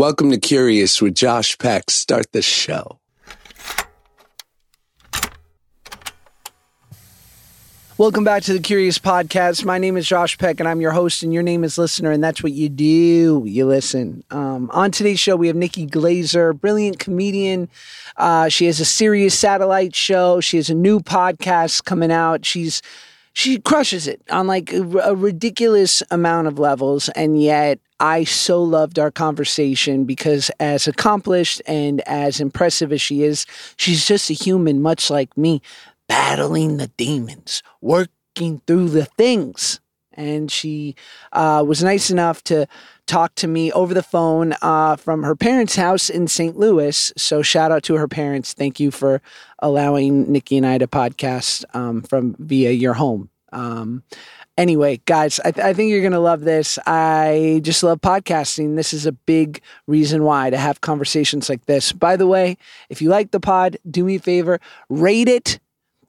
Welcome to Curious with Josh Peck. Start the show. Welcome back to the Curious Podcast. My name is Josh Peck, and I'm your host, and your name is Listener, and that's what you do. You listen. Um, on today's show, we have Nikki Glaser, brilliant comedian. Uh, she has a Sirius satellite show. She has a new podcast coming out. She's she crushes it on like a, a ridiculous amount of levels, and yet I so loved our conversation because, as accomplished and as impressive as she is, she's just a human, much like me battling the demons, working through the things. And she uh, was nice enough to talk to me over the phone uh, from her parents' house in St. Louis. So, shout out to her parents. Thank you for allowing Nikki and I to podcast um, from via your home. Um, anyway, guys, I, th- I think you're going to love this. I just love podcasting. This is a big reason why to have conversations like this. By the way, if you like the pod, do me a favor, rate it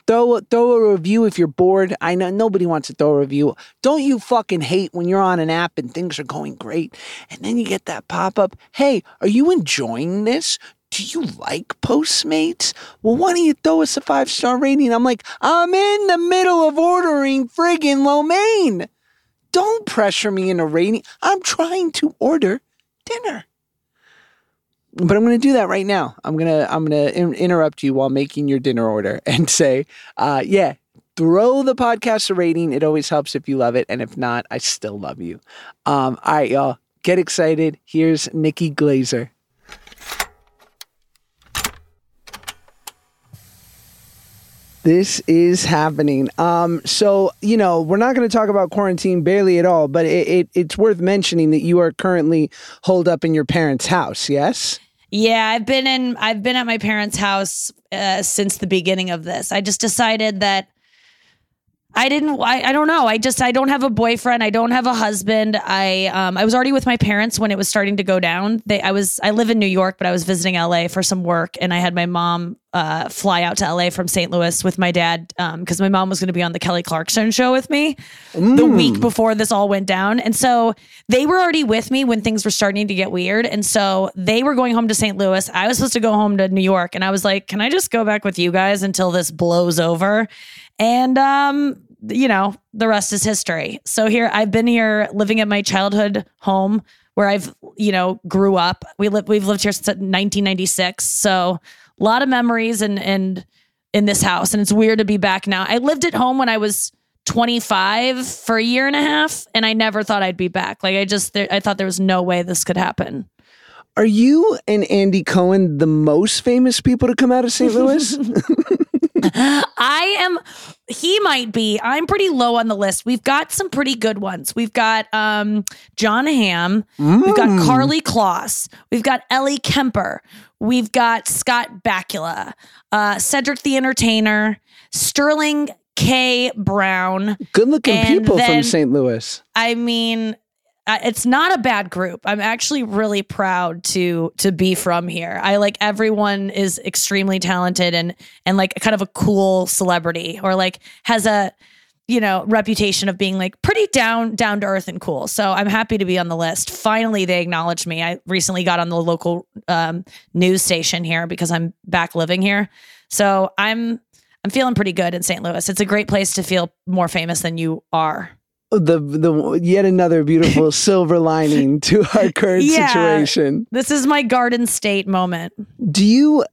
Throw throw a review if you're bored. I know nobody wants to throw a review. Don't you fucking hate when you're on an app and things are going great and then you get that pop up, "Hey, are you enjoying this? Do you like Postmates? Well, why don't you throw us a five star rating?" I'm like, "I'm in the middle of ordering friggin' lo mein. Don't pressure me in a rating. I'm trying to order dinner." but I'm going to do that right now. I'm gonna I'm gonna in- interrupt you while making your dinner order and say, uh, yeah, throw the podcast a rating. It always helps if you love it, and if not, I still love you. Um, all right, y'all, get excited. Here's Nikki Glaser. This is happening. Um, so you know we're not going to talk about quarantine barely at all, but it, it, it's worth mentioning that you are currently holed up in your parents' house. Yes. Yeah, I've been in. I've been at my parents' house uh, since the beginning of this. I just decided that I didn't. I, I don't know. I just I don't have a boyfriend. I don't have a husband. I um I was already with my parents when it was starting to go down. They I was I live in New York, but I was visiting LA for some work, and I had my mom uh fly out to LA from St. Louis with my dad um because my mom was going to be on the Kelly Clarkson show with me the week before this all went down, and so they were already with me when things were starting to get weird, and so they were going home to St. Louis. I was supposed to go home to New York, and I was like, "Can I just go back with you guys until this blows over?" And um, you know, the rest is history. So here I've been here living at my childhood home where I've, you know, grew up. We live we've lived here since 1996. So a lot of memories and and in this house and it's weird to be back now. I lived at home when I was 25 for a year and a half and I never thought I'd be back. Like I just I thought there was no way this could happen. Are you and Andy Cohen the most famous people to come out of St. Louis? I am he might be. I'm pretty low on the list. We've got some pretty good ones. We've got um Jon Hamm, we've got Karlie Kloss, we've got Ellie Kemper, we've got Scott Bakula, uh Cedric the Entertainer, Sterling K. Brown. Good looking people from St. Louis. I mean, it's not a bad group. I'm actually really proud to to be from here. I like everyone is extremely talented and and like kind of a cool celebrity or like has a you know reputation of being like pretty down down to earth and cool. So I'm happy to be on the list. Finally, they acknowledged me. I recently got on the local um, news station here because I'm back living here. So I'm I'm feeling pretty good in St. Louis. It's a great place to feel more famous than you are. The the yet another beautiful silver lining to our current Yeah. situation. This is my Garden State moment. Do you?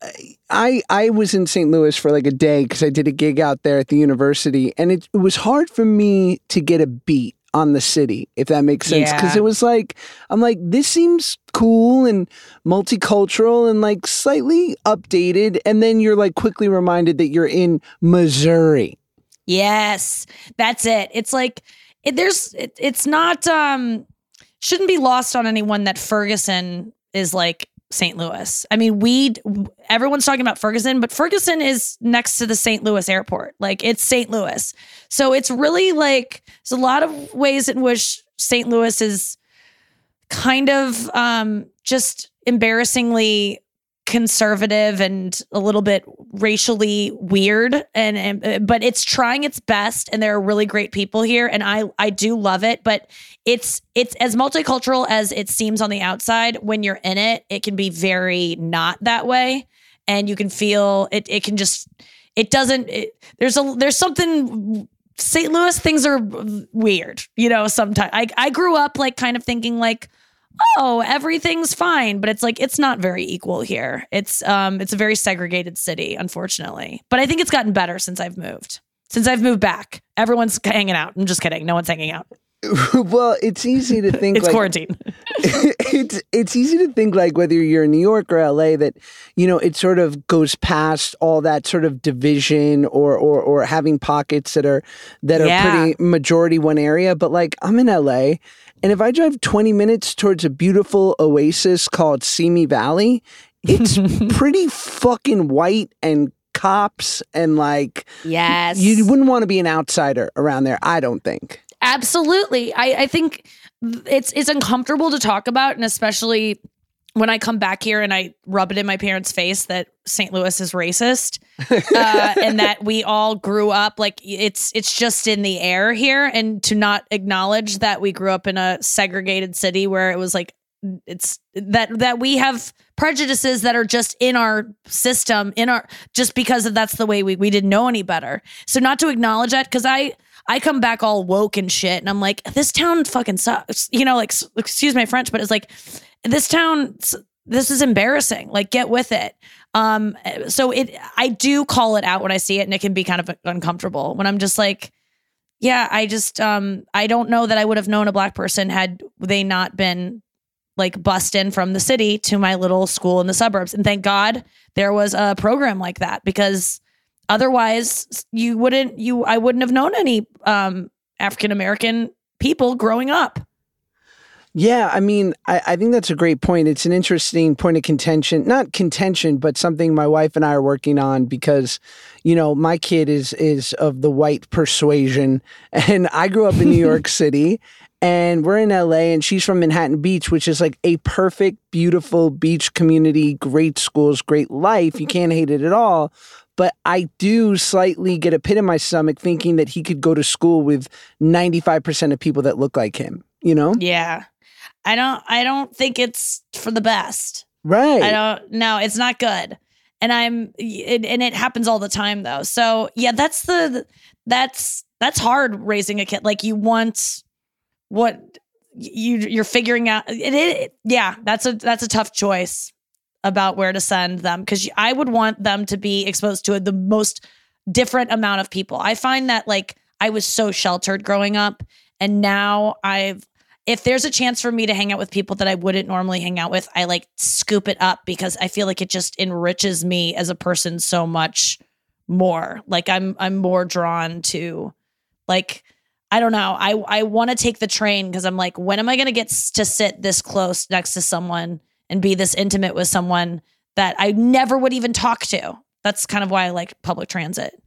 I I was in St. Louis for like a day because I did a gig out there at the university, and it, it was hard for me to get a beat on the city, if that makes sense. Because Yeah. it was like I'm like this seems cool and multicultural and like slightly updated, and then you're like quickly reminded that you're in Missouri. Yes, that's it. It's like it, there's it, it's not um shouldn't be lost on anyone that Ferguson is like St. Louis. I mean, we everyone's talking about Ferguson, but Ferguson is next to the St. Louis airport. Like it's St. Louis. So it's really like there's a lot of ways in which St. Louis is kind of um just embarrassingly conservative and a little bit racially weird. And, and uh, but it's trying its best and there are really great people here and I I do love it. But it's it's as multicultural as it seems on the outside when you're in it it can be very not that way. And you can feel it it can just it doesn't it, there's a there's something St. Louis things are weird you know sometimes. I I grew up like kind of thinking like oh, everything's fine, but it's like it's not very equal here. It's um it's a very segregated city, unfortunately. But I think it's gotten better since I've moved. Since I've moved back, everyone's hanging out. I'm just kidding. No one's hanging out. well, it's easy to think It's like quarantine. it's it's easy to think like whether you're in New York or LA that you know it sort of goes past all that sort of division or or or having pockets that are that are pretty majority one area. But like I'm in LA, and if I drive 20 minutes towards a beautiful oasis called Simi Valley, it's pretty fucking white and cops and like yes. you wouldn't want to be an outsider around there. I don't think. Absolutely. I, I think it's it's uncomfortable to talk about, and especially when I come back here and I rub it in my parents' face that St. Louis is racist, uh, and that we all grew up like it's it's just in the air here, and to not acknowledge that we grew up in a segregated city where it was like it's that that we have prejudices that are just in our system in our just because of that's the way we we didn't know any better so not to acknowledge that because i i come back all woke and shit and i'm like this town fucking sucks you know like excuse my french but it's like this town this is embarrassing like get with it um so it i do call it out when i see it and it can be kind of uncomfortable when i'm just like yeah i just um i don't know that i would have known a black person had they not been like bust in from the city to my little school in the suburbs. And thank God there was a program like that because otherwise you wouldn't you I wouldn't have known any um African American people growing up. Yeah, I mean, I, I think that's a great point. It's an interesting point of contention, not contention, but something my wife and I are working on because, you know, my kid is is of the white persuasion, and I grew up in New York City, and we're in LA, and she's from Manhattan Beach, which is like a perfect, beautiful beach community, great schools, great life. You can't hate it at all. But I do slightly get a pit in my stomach thinking that he could go to school with 95% of people that look like him, you know? Yeah. I don't I don't think it's for the best. Right. I don't no, it's not good. And I'm it, and it happens all the time though. So, yeah, that's the that's that's hard raising a kid. Like you want what you you're figuring out it, it yeah, that's a that's a tough choice about where to send them cuz I would want them to be exposed to the most different amount of people. I find that like I was so sheltered growing up and now I've if there's a chance for me to hang out with people that I wouldn't normally hang out with, I like scoop it up because I feel like it just enriches me as a person so much more. Like I'm I'm more drawn to like I don't know. I I want to take the train because I'm like when am I going to get to sit this close next to someone and be this intimate with someone that I never would even talk to. That's kind of why I like public transit.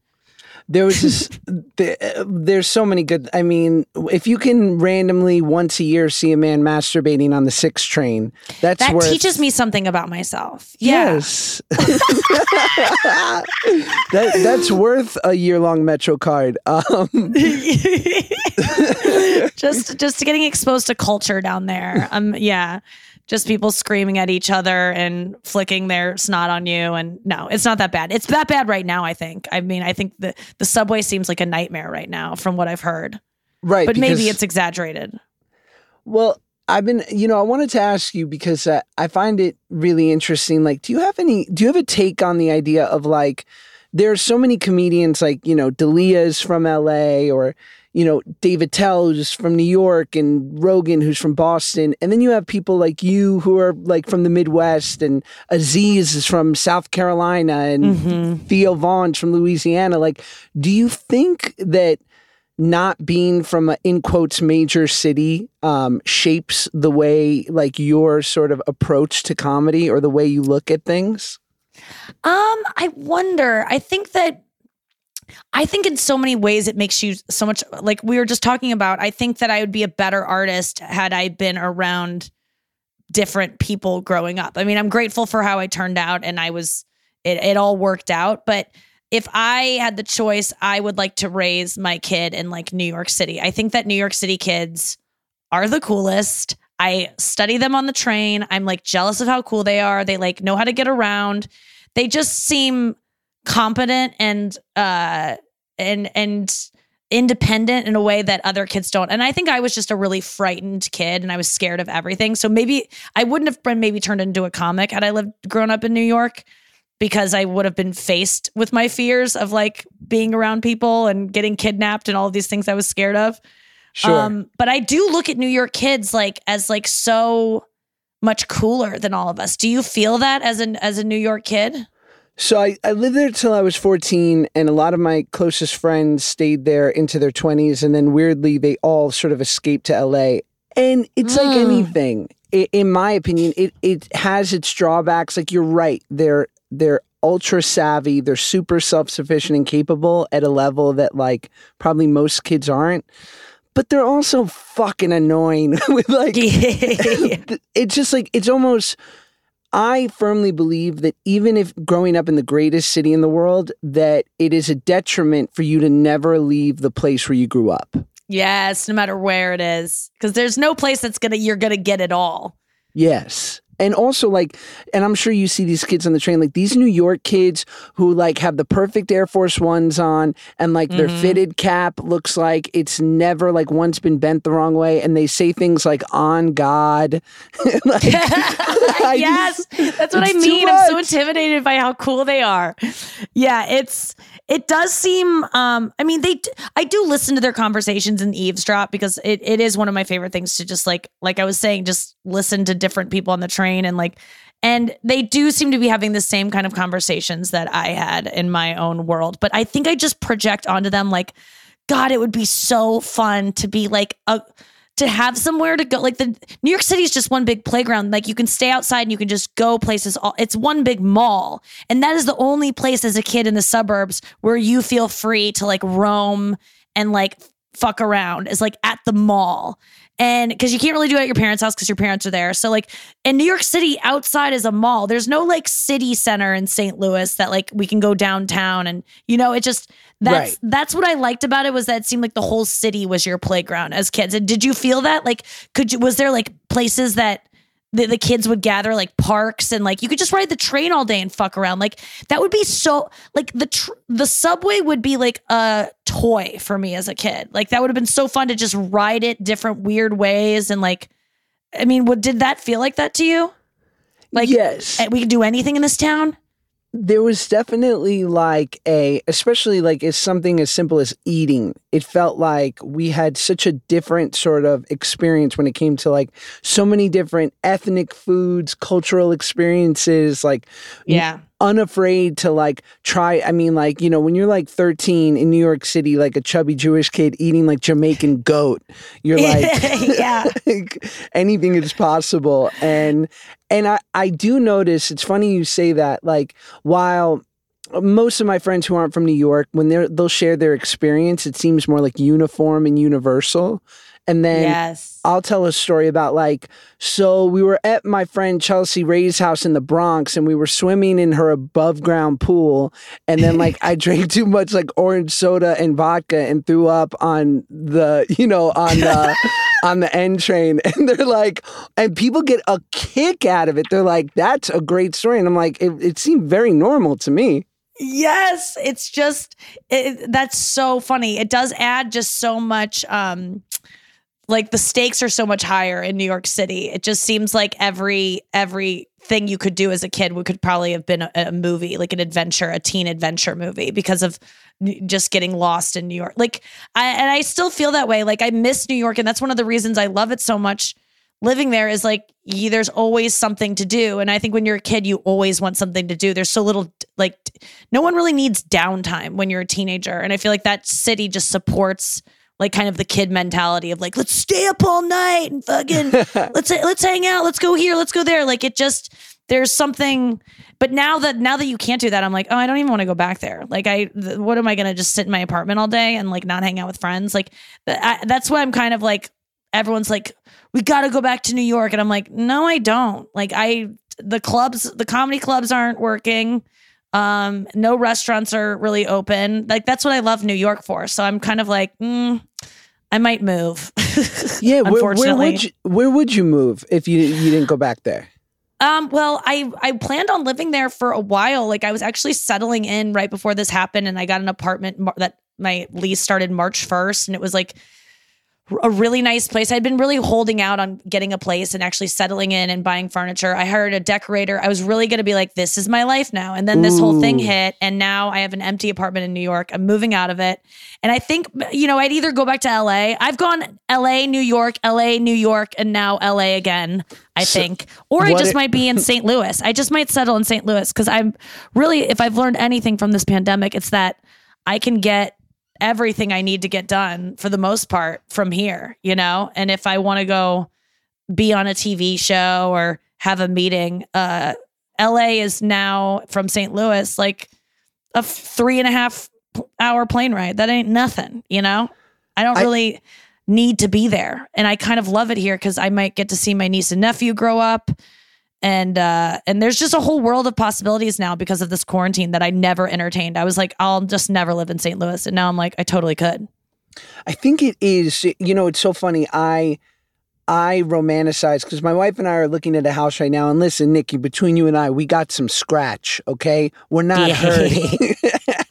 There was this. the, uh, there's so many good. I mean, if you can randomly once a year see a man masturbating on the six train, that's That worth, teaches me something about myself. Yeah. Yes, that that's worth a year long Metro card. Um, just just getting exposed to culture down there. Um yeah. Just people screaming at each other and flicking their snot on you and no, it's not that bad. It's that bad right now, I think. I mean, I think the the subway seems like a nightmare right now from what I've heard. right, But maybe it's exaggerated. Well, I've been, you know, I wanted to ask you because uh, I find it really interesting. Like, do you have any, do you have a take on the idea of like, there are so many comedians like, you know, Dalia is from LA or, you know, Dave Attell who's from New York and Rogan who's from Boston. And then you have people like you who are like from the Midwest and Aziz is from South Carolina and Theo Von's from Louisiana. Like, do you think that not being from a in quotes major city um, shapes the way like your sort of approach to comedy or the way you look at things? Um, I wonder. I think that I think in so many ways it makes you so much like we were just talking about. I think that I would be a better artist had I been around different people growing up. I mean, I'm grateful for how I turned out and I was it it all worked out, but if I had the choice, I would like to raise my kid in like New York City. I think that New York City kids are the coolest. I study them on the train. I'm like jealous of how cool they are. They like know how to get around. They just seem competent and uh and and independent in a way that other kids don't. And I think I was just a really frightened kid and I was scared of everything. So maybe I wouldn't have been maybe turned into a comic had I lived grown up in New York because I would have been faced with my fears of like being around people and getting kidnapped and all of these things I was scared of. Sure. Um, but I do look at New York kids like as like so much cooler than all of us. Do you feel that as an as a New York kid? So I, I lived there till I was 14, and a lot of my closest friends stayed there into their 20s, and then weirdly, they all sort of escaped to LA. And it's like Mm. anything, i- in my opinion, it it has its drawbacks. Like you're right, they're they're ultra savvy, they're super self sufficient and capable at a level that like probably most kids aren't. But they're also fucking annoying with like Yeah. it's just like it's almost I firmly believe that even if growing up in the greatest city in the world, that it is a detriment for you to never leave the place where you grew up. yes, no matter where it is, because there's no place that's gonna you're gonna get it all. Yes. And also like and I'm sure you see these kids on the train like these New York kids who like have the perfect Air Force Ones on and like their Mhm. fitted cap looks like it's never like once been bent the wrong way and they say things like on God. like, yes, just- that's what I mean. I'm so intimidated by how cool they are. Yeah, it's it does seem. Um, I mean, they. i do listen to their conversations and eavesdrop because it, it is one of my favorite things to just like like I was saying, just listen to different people on the train and like. And they do seem to be having the same kind of conversations that I had in my own world. But I think I just project onto them like, God, it would be so fun to be like a to have somewhere to go. Like the New York City is just one big playground. Like you can stay outside and you can just go places. All it's one big mall, and that is the only place as a kid in the suburbs where you feel free to like roam and like fuck around. Is like at the mall. And because you can't really do it at your parents' house because your parents are there. So, like in New York City, outside is a mall. There's no like city center in St. Louis that like we can go downtown and you know, it just that's Right. that's what I liked about it was that it seemed like the whole city was your playground as kids. And did you feel that? Like, could you was there like places that the, the kids would gather like parks and like you could just ride the train all day and fuck around. Like that would be so like the tr- the subway would be like a toy for me as a kid. Like that would have been so fun to just ride it different weird ways and like i mean what did that feel like that to you? Like yes. eh, we could do anything in this town there was definitely like a especially like as something as simple as eating. It felt like we had such a different sort of experience when it came to like so many different ethnic foods cultural experiences like yeah unafraid to like try i mean like you know when you're like 13 in new york city like a chubby jewish kid eating like jamaican goat you're like yeah. like, anything is possible. And and I, I do notice it's funny you say that like while most of my friends who aren't from New York when they're they'll share their experience it seems more like uniform and universal and then yes. I'll tell a story about like so we were at my friend Chelsea Ray's house in the Bronx and we were swimming in her above ground pool. And then like I drank too much like orange soda and vodka and threw up on the you know on the on the N train. And they're like and people get a kick out of it. They're like that's a great story. And I'm like it, it seemed very normal to me. Yes, it's just it, that's so funny. It does add just so much um like the stakes are so much higher in New York City. It just seems like every every thing you could do as a kid would could probably have been a, a movie, like an adventure, a teen adventure movie because of just getting lost in New York. Like I and I still feel that way. Like I miss New York and that's one of the reasons I love it so much living there is like you, there's always something to do and i think when you're a kid you always want something to do there's so little like no one really needs downtime when you're a teenager and i feel like that city just supports like kind of the kid mentality of like let's stay up all night and fucking let's let's hang out let's go here let's go there like it just there's something but now that now that you can't do that i'm like oh i don't even want to go back there like i th- what am i gonna just sit in my apartment all day and like not hang out with friends like th- I, that's why i'm kind of like everyone's like, we got to go back to New York. And I'm like, no, I don't. Like, I, the clubs, the comedy clubs aren't working. Um, no restaurants are really open. Like, that's what I love New York for. So I'm kind of like, mm, I might move. Yeah, where, where unfortunately. would you, where would you move if you you didn't go back there? Um, well, I I planned on living there for a while. Like I was actually settling in right before this happened, and I got an apartment that my lease started March first, and it was like a really nice place. I'd been really holding out on getting a place and actually settling in and buying furniture. I hired a decorator. I was really going to be like, this is my life now. And then this whole thing hit, and now I have an empty apartment in New York. I'm moving out of it. And I think, you know, I'd either go back to LA. I've gone LA, New York, LA, New York, and now LA again, I So, think. Or I just it- might be in St. Louis. I just might settle in St. Louis because I'm really, if I've learned anything from this pandemic, it's that I can get everything I need to get done for the most part from here, you know? And if I want to go be on a TV show or have a meeting, uh, LA is now from St. Louis like a three and a half hour plane ride. That ain't nothing, you know? I don't I- really need to be there. And I kind of love it here because I might get to see my niece and nephew grow up. And uh and there's just a whole world of possibilities now because of this quarantine that I never entertained. I was like, I'll just never live in St. Louis. And now I'm like, I totally could. I think it is. You know, it's so funny. I I romanticize because my wife and I are looking at a house right now. And listen, Nikki, between you and I, we got some scratch. Okay, we're not hurting.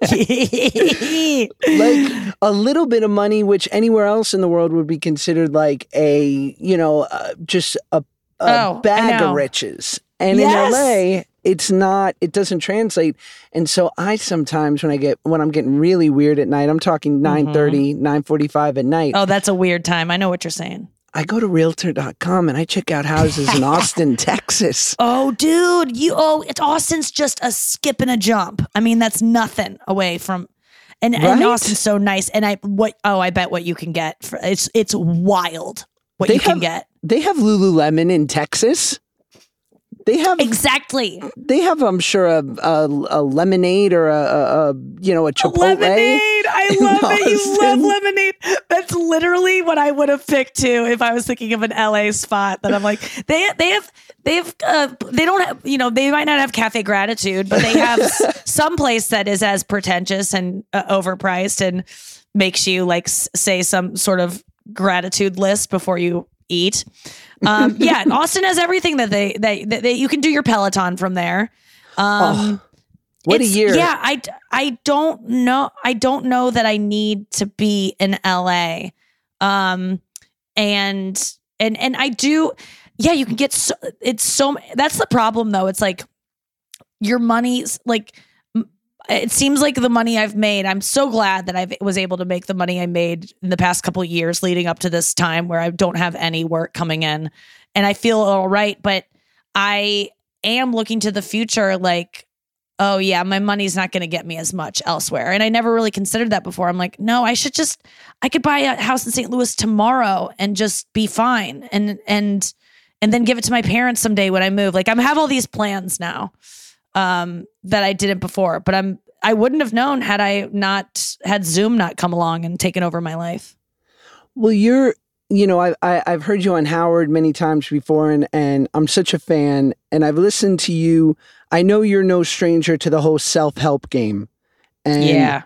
like a little bit of money, which anywhere else in the world would be considered like a you know uh, just a, a Oh, bag of riches. And Yes. in LA, it's not. It doesn't translate. And so I sometimes when I get when I'm getting really weird at night, I'm talking mm-hmm. 9:30, 9:45 at night. oh, that's a weird time. I know what you're saying. I go to realtor.com and I check out houses in Austin, Texas. Oh, dude, you oh, it's Austin's just a skip and a jump. I mean, that's nothing away from and, and Austin's so nice. And I what oh, I bet what you can get for it's it's wild what They you can get. They have Lululemon in Texas. They have Exactly. they have I'm sure a a, a lemonade or a, a, you know a Chipotle. Lemonade. I love it. You love lemonade. That's literally what I would have picked too if I was thinking of an LA spot. That I'm like, they they have they have uh, they don't have you know they might not have cafe gratitude, but they have some place that is as pretentious and uh, overpriced and makes you like s- say some sort of gratitude list before you eat. Um, yeah, Austin has everything that they, they that they you can do your Peloton from there. Um, What a year. Yeah, I I don't know. I don't know that I need to be in LA. Um and and and I do yeah, you can get so it's so that's the problem though. It's like your money's like it seems like the money I've made. I'm so glad that I was able to make the money I made in the past couple years leading up to this time where I don't have any work coming in and I feel all right, but I am looking to the future like oh yeah, my money's not going to get me as much elsewhere. And I never really considered that before. I'm like, no, I should just I could buy a house in St. Louis tomorrow and just be fine and and and then give it to my parents someday when I move. Like I'm have all these plans now um that I didn't before, but I'm I wouldn't have known had I not had Zoom not come along and taken over my life. Well, you're, you know, I, I I've heard you on Howard many times before, and and I'm such a fan, and I've listened to you. I know you're no stranger to the whole self help game, and yeah.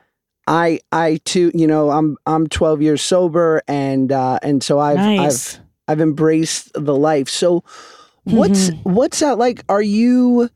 I I too, you know, I'm I'm 12 years sober, and uh, and so I've nice. I've I've embraced the life. So, what's what's that like? Are you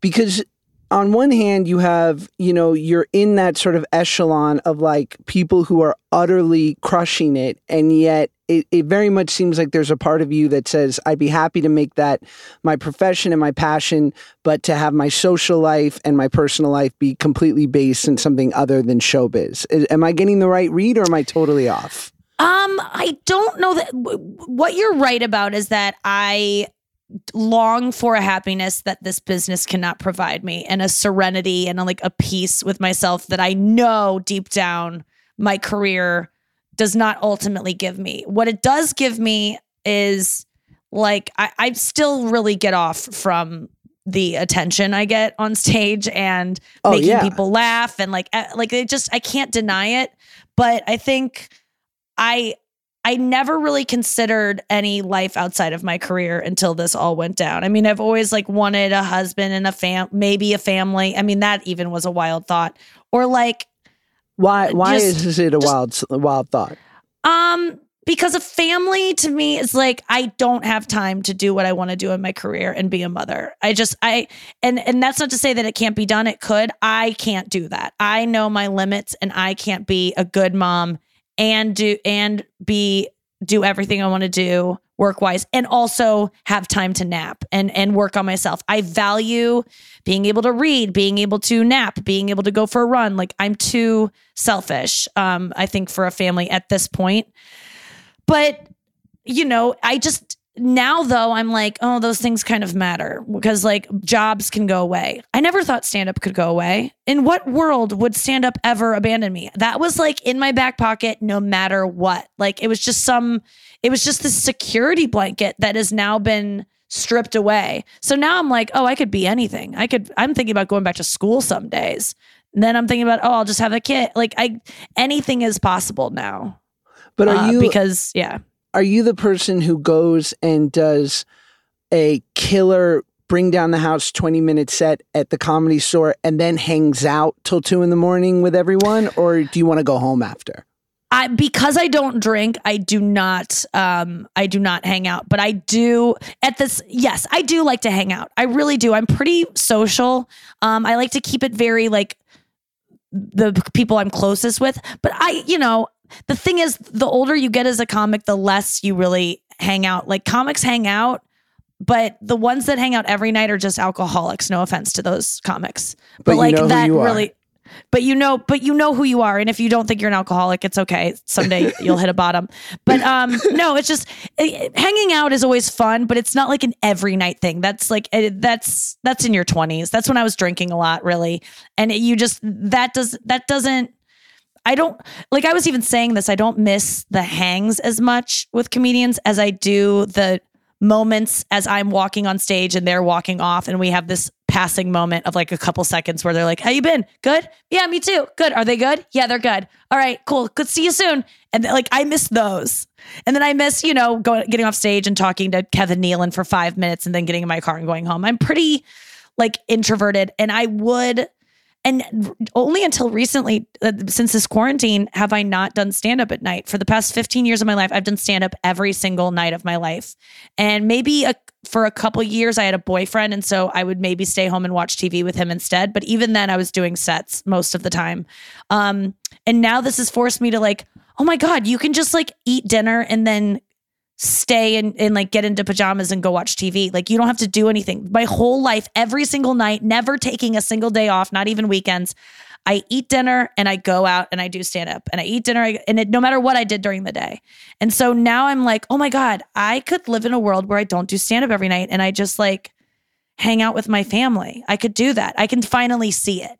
because on one hand you have you know you're in that sort of echelon of like people who are utterly crushing it and yet it, it very much seems like there's a part of you that says i'd be happy to make that my profession and my passion but to have my social life and my personal life be completely based in something other than showbiz. Am i getting the right read or am i totally off? Um, I don't know that what you're right about is that I long for a happiness that this business cannot provide me and a serenity and a, like a peace with myself that I know deep down my career does not ultimately give me. What it does give me is like I, I still really get off from the attention I get on stage and Oh, making yeah. people laugh and like uh, like it just I can't deny it. But I think I I never really considered any life outside of my career until this all went down. I mean, I've always like wanted a husband and a fam, maybe a family. I mean, that even was a wild thought. Or like, why? Why just- is it a just- wild, wild thought? um, because a family to me is like I don't have time to do what I want to do in my career and be a mother. I just I and and that's not to say that it can't be done. It could. I can't do that. I know my limits and I can't be a good mom and do and be do everything I want to do work wise and also have time to nap and and work on myself. I value being able to read, being able to nap, being able to go for a run. Like I'm too selfish um I think for a family at this point. But you know, I just now though I'm like, oh, those things kind of matter because like jobs can go away. I never thought stand up could go away. In what world would stand up ever abandon me? That was like in my back pocket no matter what. Like it was just some it was just this security blanket that has now been stripped away. So now I'm like, oh, I could be anything. I could I'm thinking about going back to school some days. And then I'm thinking about, oh, I'll just have a kid. Like I anything is possible now. But are Uh, you because yeah. Are you the person who goes and does a killer bring down the house 20 minute set at the comedy store and then hangs out till two in the morning with everyone or do you want to go home after I because I don't drink, I do not um I do not hang out, but I do at this yes, I do like to hang out. I really do. I'm pretty social. Um I like to keep it very like the people I'm closest with, but I, you know, the thing is the older you get as a comic, the less you really hang out. Like comics hang out, but the ones that hang out every night are just alcoholics. No offense to those comics. But, But you like know who that really but you know, but you know who you are, and if you don't think you're an alcoholic, it's okay. Someday you'll hit a bottom. But um, no, it's just eh, hanging out is always fun, but it's not like an every night thing. That's like eh, that's that's in your twenties. That's when I was drinking a lot, really, and you just that does that doesn't. I don't like. I was even saying this. I don't miss the hangs as much with comedians as I do the moments as I'm walking on stage and they're walking off, and we have this passing moment of like a couple seconds where they're like, "How you been? Good? Yeah, me too. Good. Are they good? Yeah, they're good. All right, cool. Good. See you soon." And like I miss those, and then I miss you know going getting off stage and talking to Kevin Nealon for five minutes, and then getting in my car and going home. I'm pretty like introverted, and I would. And only until recently, uh, since this quarantine, have I not done stand up at night. For the past 15 years of my life, I've done stand up every single night of my life. And maybe a, for a couple years, I had a boyfriend. And so I would maybe stay home and watch TV with him instead. But even then, I was doing sets most of the time. Um, and now this has forced me to like, oh my God, you can just like eat dinner and then stay and, and like get into pajamas and go watch TV. Like you don't have to do anything. My whole life, every single night, never taking a single day off, not even weekends. I eat dinner and I go out and I do stand up and I eat dinner and it, no matter what I did during the day. And so now I'm like, oh my God, I could live in a world where I don't do stand up every night and I just like hang out with my family. I could do that. I can finally see it.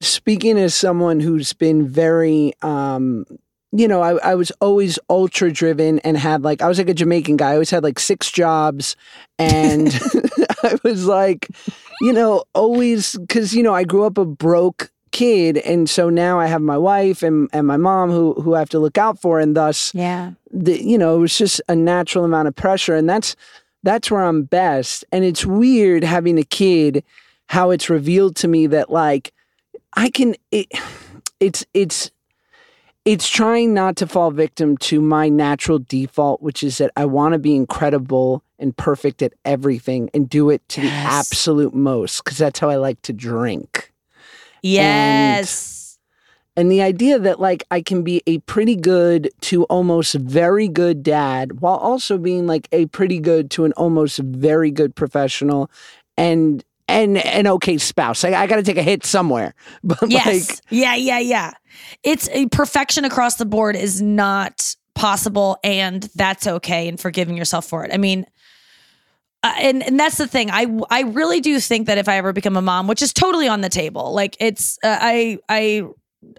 Speaking as someone who's been very um you know I, I was always ultra driven and had like i was like a jamaican guy i always had like six jobs and i was like you know always because you know i grew up a broke kid and so now i have my wife and, and my mom who who i have to look out for and thus Yeah. the, you know, it was just a natural amount of pressure. And that's, that's where I'm best. And it's weird having a kid, how it's revealed to me that like, I can, it, it's, it's, it's trying not to fall victim to my natural default, which is that I want to be incredible and perfect at everything and do it to the absolute most because that's how I like to drink. Yes. And the idea that like I can be a pretty good to almost very good dad while also being like a pretty good to an almost very good professional and and an okay spouse. I, I got to take a hit somewhere. But Yes. like, yeah, yeah, yeah. It's a perfection across the board is not possible, and that's okay. And forgiving yourself for it. I mean, uh, and and that's the thing. I I really do think that if I ever become a mom, which is totally on the table, like it's uh, I I.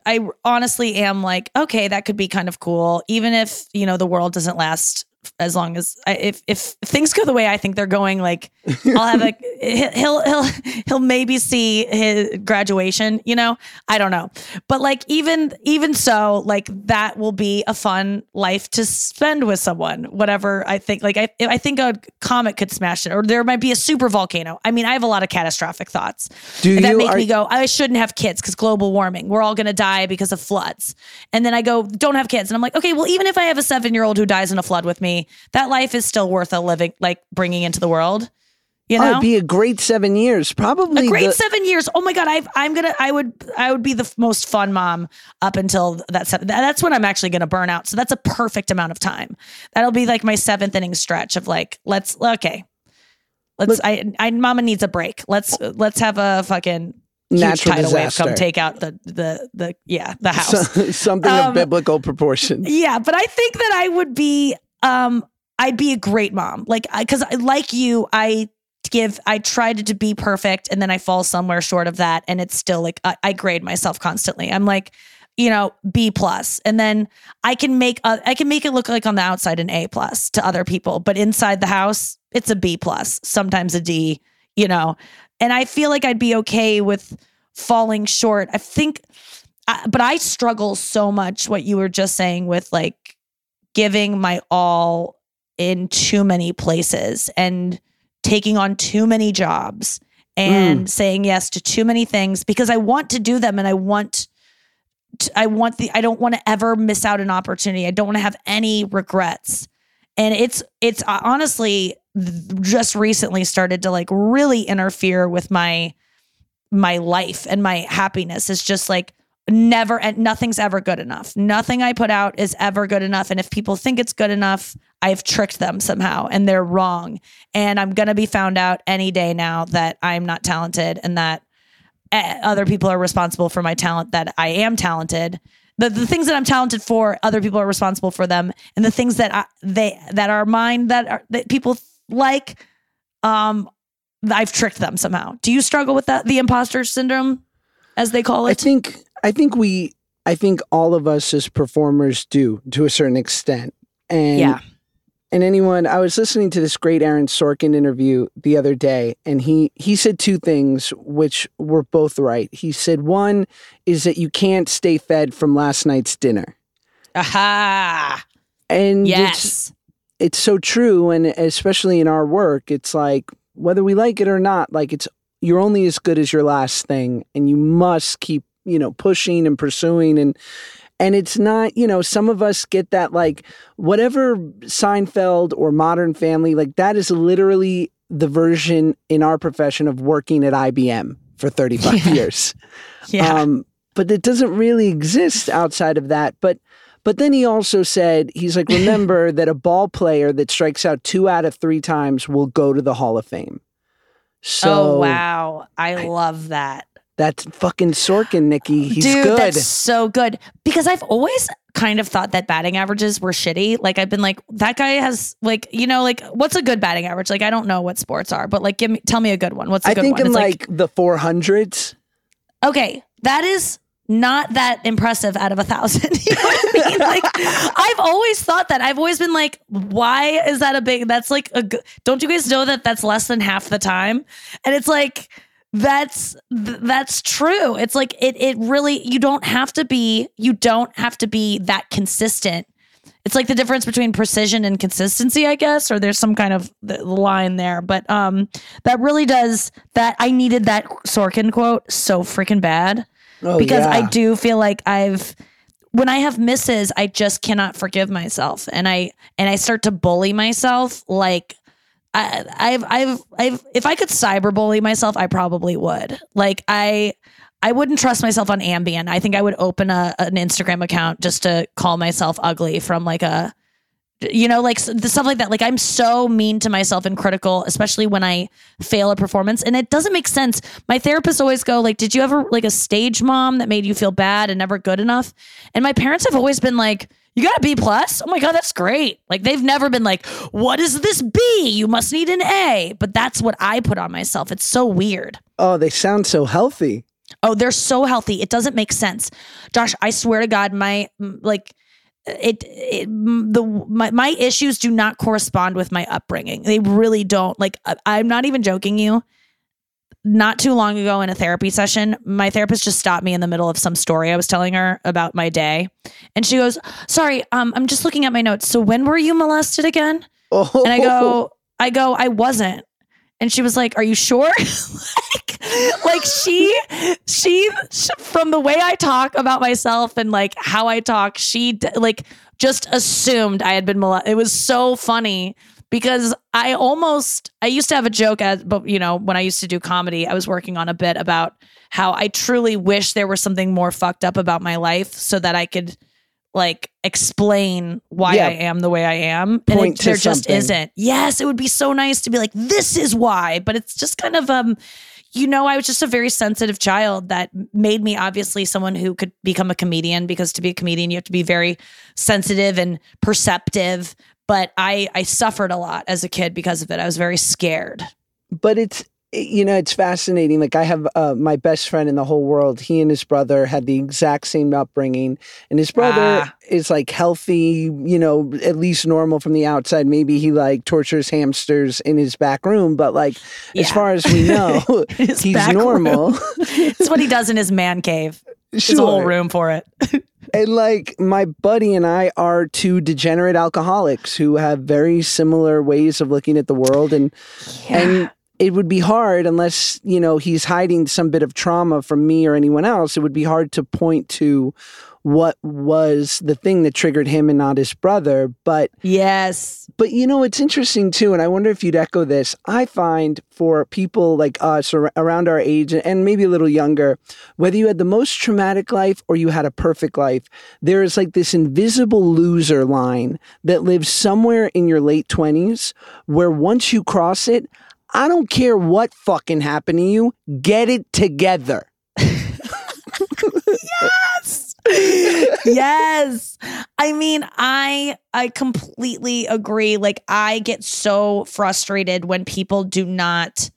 I honestly am like, okay, that could be kind of cool, even if you know the world doesn't last as long as I, if if things go the way I think they're going, like I'll have a he'll he'll he'll maybe see his graduation. You know, I don't know, but like even even so, like that will be a fun life to spend with someone. Whatever I think, like I I think a comet could smash it, or there might be a super volcano. I mean, I have a lot of catastrophic thoughts Do that you- make are- me go, I shouldn't have kids because global warming. We're all gonna die because of floods. And then I go, don't have kids, and I'm like, okay, well, even if I have a seven year old who dies in a flood with me, that life is still worth a living, like bringing into the world. You oh, know, it'd be a great seven years. Probably a great the- seven years. Oh my god, I, I'm gonna, I would, I would be the most fun mom up until that seven. That's when I'm actually gonna burn out. So that's a perfect amount of time. That'll be like my seventh inning stretch of like, let's, okay, let's. I, I, mama needs a break. Let's, let's have a fucking huge Natural tidal wave come take out the, the, the, yeah, the house. so- something Um, of biblical proportions. Yeah, but I think that I would be um I'd be a great mom. Like I like you I give I tried to be perfect and then I fall somewhere short of that and it's still like I, I grade myself constantly. I'm like you know B plus and then I can make uh, I can make it look like on the outside an A plus to other people but inside the house it's a B plus sometimes a D you know and I feel like I'd be okay with falling short I think I, but I struggle so much what you were just saying with like giving my all in too many places and taking on too many jobs and saying yes to too many things because I want to do them and I want to, I want the I don't want to ever miss out an opportunity. I don't want to have any regrets. And it's it's uh, honestly just recently started to like really interfere with my my life and my happiness It's just like never and nothing's ever good enough. Nothing I put out is ever good enough. And if people think it's good enough, I've tricked them somehow and they're wrong. And I'm going to be found out any day now that I'm not talented and that eh, other people are responsible for my talent, that I am talented. The, the things that I'm talented for, other people are responsible for them, and the things that I, they that are mine that are that people like, um, I've tricked them somehow. Do you struggle with that, the imposter syndrome, as they call it? I think I think we I think all of us as performers do to a certain extent. And Yeah. and anyone I was listening to this great Aaron Sorkin interview the other day and he he said two things which were both right. He said one is that you can't stay fed from last night's dinner. Aha. And it's Yes. it's so true and especially in our work it's like whether we like it or not like it's you're only as good as your last thing and you must keep you know pushing and pursuing and and it's not you know some of us get that like whatever Seinfeld or Modern Family like that is literally the version in our profession of working at IBM for 35 years Yeah. um, but it doesn't really exist outside of that. But but then he also said he's like, remember that a ball player that strikes out two out of three times will go to the Hall of Fame. So oh wow. I love that. That's fucking Sorkin, Nikki. He's Dude, good. that's so good. Because I've always kind of thought that batting averages were shitty. Like I've been like, that guy has like, you know, like what's a good batting average? Like I don't know what sports are, but like give me tell me a good one. What's a I good think one? in It's like, the 400s. okay, that is not that impressive out of a thousand. you know what I mean? Like, I've always thought that. I've always been like, why is that a big? That's like a. good- Don't you guys know that that's less than half the time? And it's like that's that's true. It's like it it really you don't have to be you don't have to be that consistent. It's like the difference between precision and consistency, I guess, or there's some kind of line there. But um, that really does that. I needed that Sorkin quote so freaking bad Oh, because yeah. I do feel like I've when I have misses, I just cannot forgive myself, and I and I start to bully myself. Like I've I've I've if I could cyberbully myself, I probably would. Like I. I wouldn't trust myself on Ambien. I think I would open a, an Instagram account just to call myself ugly from like a you know, like the stuff like that. Like I'm so mean to myself and critical, especially when I fail a performance, and it doesn't make sense. My therapist always go like, "Did you ever like a stage mom that made you feel bad and never good enough?" And my parents have always been like. You got a B plus? Oh my god, that's great. Like they've never been like, "What is this B? You must need an A." But that's what I put on myself. It's so weird. Oh, they sound so healthy. Oh, they're so healthy. It doesn't make sense. Josh, I swear to God, my like it, it the my, my issues do not correspond with my upbringing. They really don't. Like I'm not even joking you. Not too long ago in a therapy session, my therapist just stopped me in the middle of some story I was telling her about my day. And she goes, "Sorry, um I'm just looking at my notes. So when were you molested again?" Oh, And I go, I go, I wasn't. And she was like, "Are you sure?" like, like she, she, sh- from the way I talk about myself and like how I talk, she like just assumed I had been molested. It was so funny because I almost, I used to have a joke as, but you know, when I used to do comedy, I was working on a bit about how I truly wish there was something more fucked up about my life so that I could like explain why Yeah. I am the way I am. and it, there just isn't. Yes, it would be so nice to be like, this is why, but it's just kind of um, you know, I was just a very sensitive child that made me obviously someone who could become a comedian because to be a comedian you have to be very sensitive and perceptive. But I I suffered a lot as a kid because of it. I was very scared. but it's you know it's fascinating like i have uh, my best friend in the whole world he and his brother had the exact same upbringing and his brother Ah. is like healthy you know at least normal from the outside maybe he like tortures hamsters in his back room but like as far as we know he's normal It's what he does in his man cave. There's a whole room for it. And like my buddy and I are two degenerate alcoholics who have very similar ways of looking at the world and and it would be hard unless, you know, he's hiding some bit of trauma from me or anyone else. It would be hard to point to what was the thing that triggered him and not his brother, but Yes. but you know, it's interesting too, and I wonder if you'd echo this. I find for people like us ar- around our age and maybe a little younger, whether you had the most traumatic life or you had a perfect life, there is like this invisible loser line that lives somewhere in your late 20s where once you cross it, I don't care what fucking happened to you, get it together. Yes. I mean, I I completely agree. Like I get so frustrated when people do not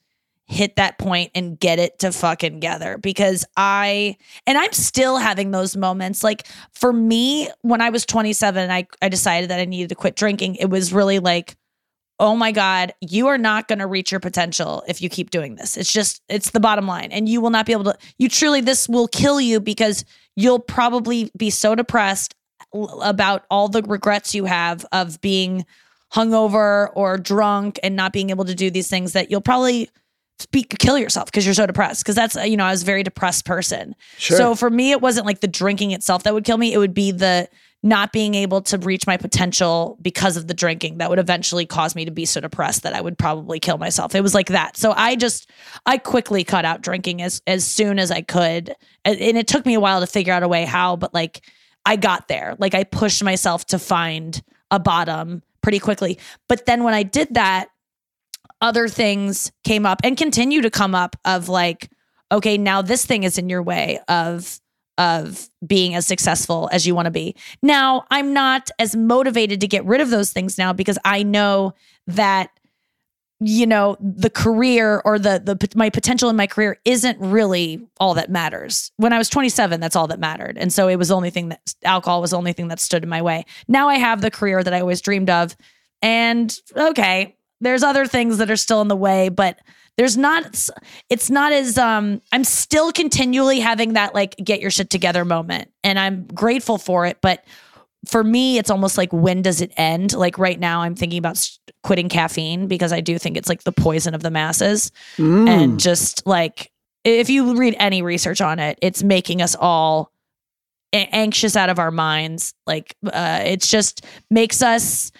hit that point and get it to fucking together because I and I'm still having those moments. Like for me, when I was 27 I I decided that I needed to quit drinking, it was really like oh my God, you are not going to reach your potential if you keep doing this. It's just, it's the bottom line. And you will not be able to, you truly, this will kill you because you'll probably be so depressed about all the regrets you have of being hungover or drunk and not being able to do these things that you'll probably speak, kill yourself because you're so depressed. Because that's, uh, you know, I was a very depressed person. Sure. So for me, it wasn't like the drinking itself that would kill me. It would be the not being able to reach my potential because of the drinking that would eventually cause me to be so depressed that I would probably kill myself. It was like that. So I just I quickly cut out drinking as as soon as I could. And, it took me a while to figure out a way how, but like I got there. Like I pushed myself to find a bottom pretty quickly. But then when I did that, other things came up and continue to come up of like okay, now this thing is in your way of of being as successful as you want to be. Now, I'm not as motivated to get rid of those things now because I know that you know the career or the the my potential in my career isn't really all that matters. When I was 27, that's all that mattered. And so it was the only thing that alcohol was the only thing that stood in my way. Now I have the career that I always dreamed of and okay, there's other things that are still in the way, but there's not it's not as um I'm still continually having that like get your shit together moment and I'm grateful for it but for me it's almost like when does it end like right now I'm thinking about quitting caffeine because I do think it's like the poison of the masses Mm. and just like if you read any research on it it's making us all anxious out of our minds like uh it's just makes us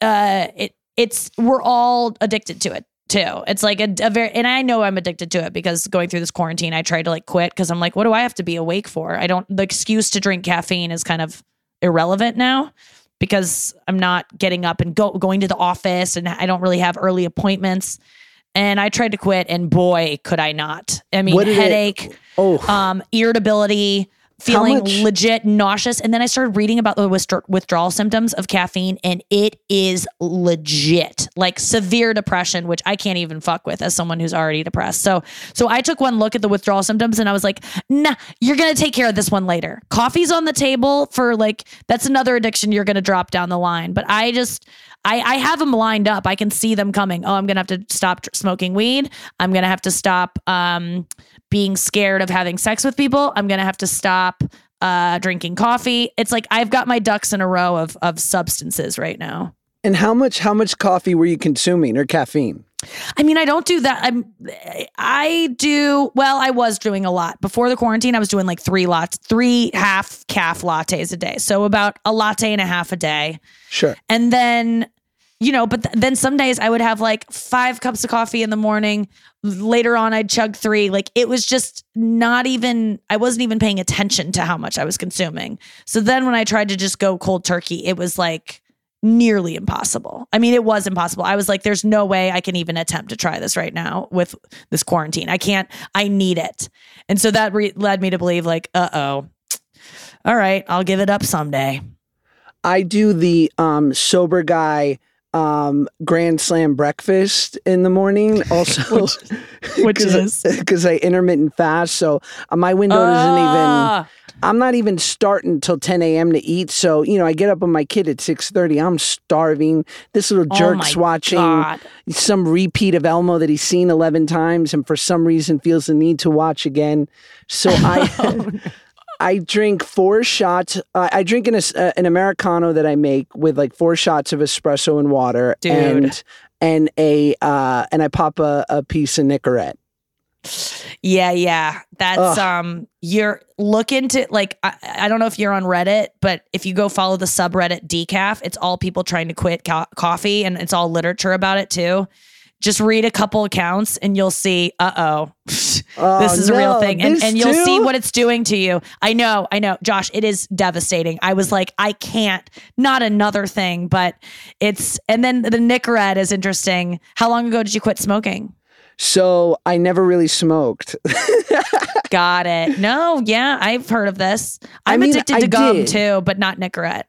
uh it it's we're all addicted to it too it's like a, a very and i know i'm addicted to it because going through this quarantine i tried to like quit because i'm like what do i have to be awake for i don't the excuse to drink caffeine is kind of irrelevant now because I'm not getting up and go going to the office and I don't really have early appointments. And I tried to quit and boy, could I not. I mean, What did it- headache, Oh, um, irritability, feeling legit nauseous. And then I started reading about the withdraw- withdrawal symptoms of caffeine, and it is legit, like severe depression, which I can't even fuck with as someone who's already depressed. So, so I took one look at the withdrawal symptoms, and I was like, Nah, you're gonna take care of this one later. Coffee's on the table for like that's another addiction you're gonna drop down the line. But I just. I, I have them lined up. I can see them coming. Oh, I'm gonna have to stop tr- smoking weed. I'm gonna have to stop um, being scared of having sex with people. I'm gonna have to stop uh, drinking coffee. It's like I've got my ducks in a row of of substances right now. and how much how much coffee were you consuming or caffeine? I mean, I don't do that. I'm I do well, I was doing a lot. Before the quarantine, I was doing like three lots, three half calf lattes a day. So about a latte and a half a day. Sure. And then, you know, but th- then some days I would have like five cups of coffee in the morning. Later on, I'd chug three. Like it was just not even, I wasn't even paying attention to how much I was consuming. So then when I tried to just go cold turkey, it was like nearly impossible. I mean, it was impossible. I was like, there's no way I can even attempt to try this right now with this quarantine. I can't, I need it. And so that re- led me to believe, like, uh oh. All right, I'll give it up someday. I do the um, sober guy um, grand slam breakfast in the morning. Also, which is? because I intermittent fast, so uh, my window doesn't even. Ah. I'm not even starting till 10 a.m. to eat. So you know, I get up with my kid at 6:30. I'm starving. This little Oh jerk's my watching God. some repeat of Elmo that he's seen 11 times, and for some reason feels the need to watch again. So I. I drink four shots. Uh, I drink an, uh, an americano that I make with like four shots of espresso and water, Dude. and and a uh, and I pop a, a piece of Nicorette. Yeah, yeah. That's Ugh. um you're look into like I, I don't know if you're on Reddit, but if you go follow the subreddit decaf, it's all people trying to quit co- coffee and it's all literature about it too. Just read a couple accounts and you'll see, uh-oh. this Oh, is a real thing. And and you'll see what it's doing to you. I know, I know. Josh, it is devastating. I was like, I can't, not another thing, but it's and then the Nicorette is interesting. How long ago did you quit smoking? So I never really smoked. Got it. No, yeah, I've heard of this. I I'm mean, addicted I to gum did. too, but not Nicorette.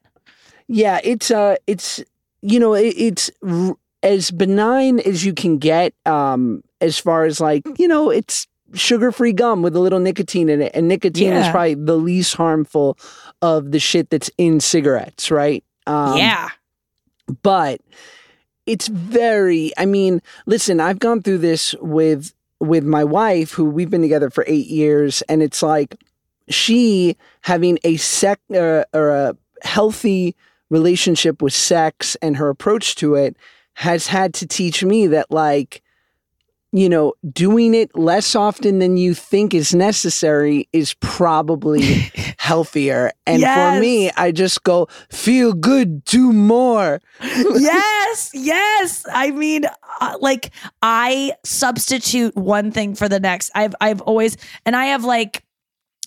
yeah, it's uh, it's you know, it, it's r- as benign as you can get. Um, as far as like you know, it's sugar-free gum with a little nicotine in it, and nicotine is probably the least harmful of the shit that's in cigarettes, right? Um, yeah. but it's very i mean listen i've gone through this with with my wife who we've been together for eight years and it's like she having a sec uh, or a healthy relationship with sex and her approach to it has had to teach me that like you know doing it less often than you think is necessary is probably healthier and for me i just go feel good do more yes, yes. I mean, uh, like I substitute one thing for the next. I've I've always and I have like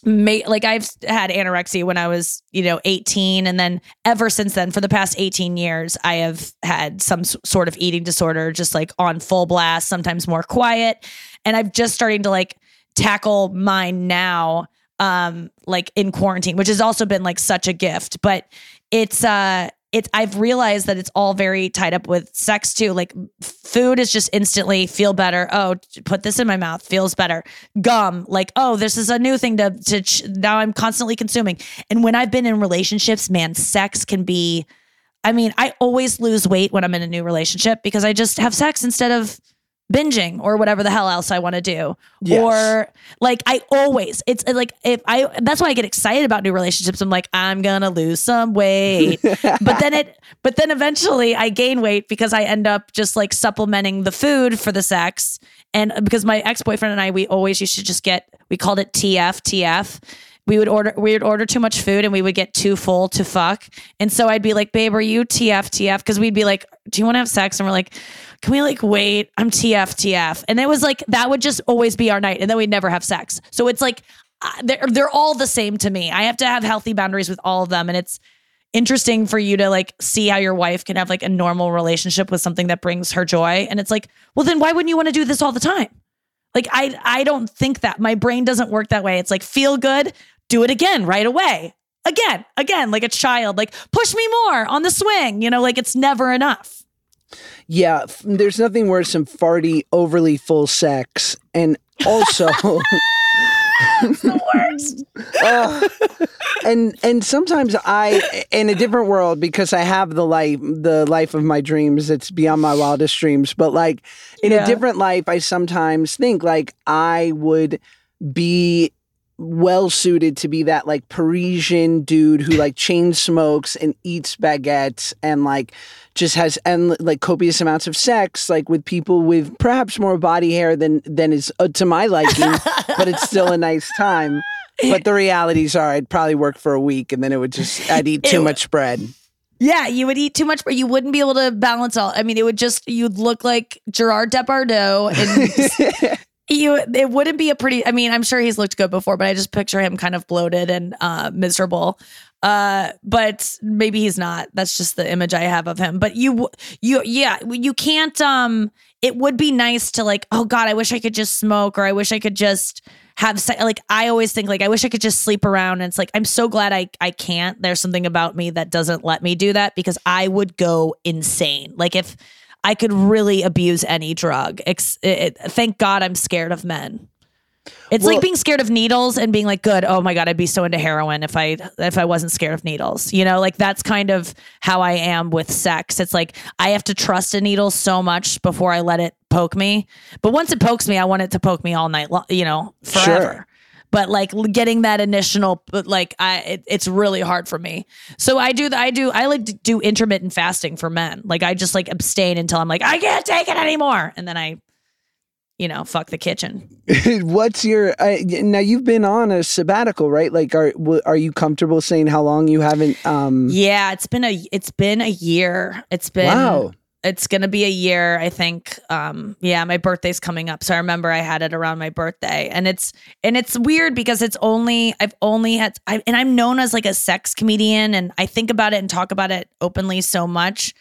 like I've had anorexia when I was, you know, 18 and then ever since then for the past 18 years I have had some sort of eating disorder just like on full blast, sometimes more quiet, and I've just starting to like tackle mine now um like in quarantine, which has also been like such a gift, but it's uh it's I've realized that it's all very tied up with sex too. Like food is just instantly feel better. Oh, put this in my mouth, feels better. Gum, like oh, this is a new thing to to ch- now I'm constantly consuming. And when I've been in relationships, man, sex can be. I mean, I always lose weight when I'm in a new relationship because I just have sex instead of binging or whatever the hell else I want to do. Yes. Or like I always, it's uh, like if I that's why I get excited about new relationships. I'm like, I'm gonna lose some weight. but then it but then eventually I gain weight because I end up just like supplementing the food for the sex. And because my ex-boyfriend and I, we always used to just get we called it TF, TF. We would order we would order too much food and we would get too full to fuck. And so I'd be like, babe, are you TF, TF? Because we'd be like, do you want to have sex? And we're like, can we like wait? I'm TF, TF. And it was like that would just always be our night, and then we'd never have sex. So it's like uh, they're they're all the same to me. I have to have healthy boundaries with all of them, and it's interesting for you to like see how your wife can have like a normal relationship with something that brings her joy. And it's like, well, then why wouldn't you want to do this all the time? Like I I don't think that. My brain doesn't work that way. It's like feel good, do it again right away. Again, again, like a child, like push me more on the swing, you know, like it's never enough. Yeah, f- there's nothing worse than farty, overly full sex, and also, The worst. Ugh. and and sometimes I, in a different world, because I have the life, the life of my dreams. It's beyond my wildest dreams. But like in Yeah. a different life, I sometimes think like I would be well suited to be that like Parisian dude who like chain smokes and eats baguettes and like just has and like copious amounts of sex like with people with perhaps more body hair than than is uh, to my liking but it's still a nice time. But the realities are I'd probably work for a week and then it would just I'd eat too much bread. Yeah, you would eat too much, but you wouldn't be able to balance all. I mean, it would just you'd look like Gerard Depardieu, and you it wouldn't be a pretty. I mean, I'm sure he's looked good before, but I just picture him kind of bloated and uh, miserable. Uh, but maybe he's not. That's just the image I have of him. But you, you, yeah, you can't. Um, it would be nice to like. Oh God, I wish I could just smoke, or I wish I could just have se- like I always think like I wish I could just sleep around and it's like I'm so glad I I can't. There's something about me that doesn't let me do that because I would go insane. Like if I could really abuse any drug. It, it- thank God I'm scared of men. It's Well- like being scared of needles and being like, good. Oh my god, I'd be so into heroin if I if I wasn't scared of needles. You know, like that's kind of how I am with sex. It's like I have to trust a needle so much before I let it poke me. But once it pokes me, I want it to poke me all night long. You know, forever. Sure. But like getting that initial, but like I, it, it's really hard for me. So I do, I do, I like to do intermittent fasting for men. Like I just like abstain until I'm like I can't take it anymore, and then I, you know, fuck the kitchen. what's your uh, now you've been on a sabbatical right like are w- are you comfortable saying how long you haven't um Yeah, it's been a it's been a year. It's been Wow. It's gonna be a year, I think. Um, yeah, my birthday's coming up, so I remember I had it around my birthday, and it's and it's weird because it's only I've only had I, and I'm known as like a sex comedian, and I think about it and talk about it openly so much.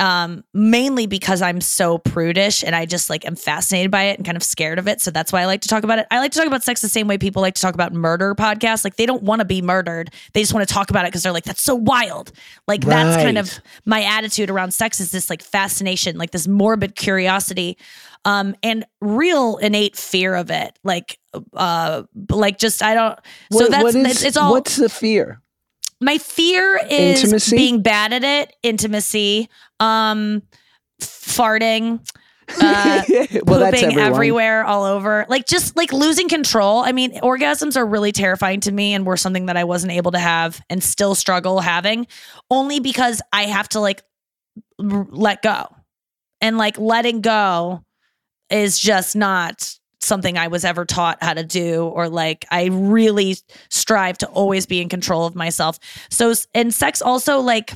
Um, mainly because I'm so prudish and I just like am fascinated by it and kind of scared of it. So that's why I like to talk about it. I like to talk about sex the same way people like to talk about murder podcasts. Like they don't want to be murdered. They just want to talk about it because they're like, that's so wild. Like that's kind of my attitude around sex is this like fascination, like this morbid curiosity, um, and real innate fear of it. Like, uh, like just I don't. so that's what is, it's, it's all. what's the fear my fear is Intimacy? being bad at it. Intimacy, um, farting. Uh, well that's pooping everywhere, all over. Like just like losing control. I mean, orgasms are really terrifying to me and were something that I wasn't able to have and still struggle having only because I have to like r- let go. And like letting go is just not something I was ever taught how to do or like I really strive to always be in control of myself. So and sex also like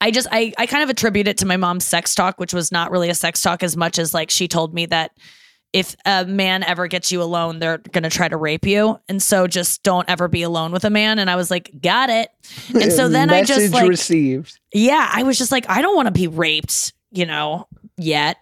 I just I I kind of attribute it to my mom's sex talk, which was not really a sex talk as much as like she told me that if a man ever gets you alone, they're gonna try to rape you, and so just don't ever be alone with a man. And I was like, got it. And so then I just like received yeah, I was just like, I don't want to be raped, you know, yet.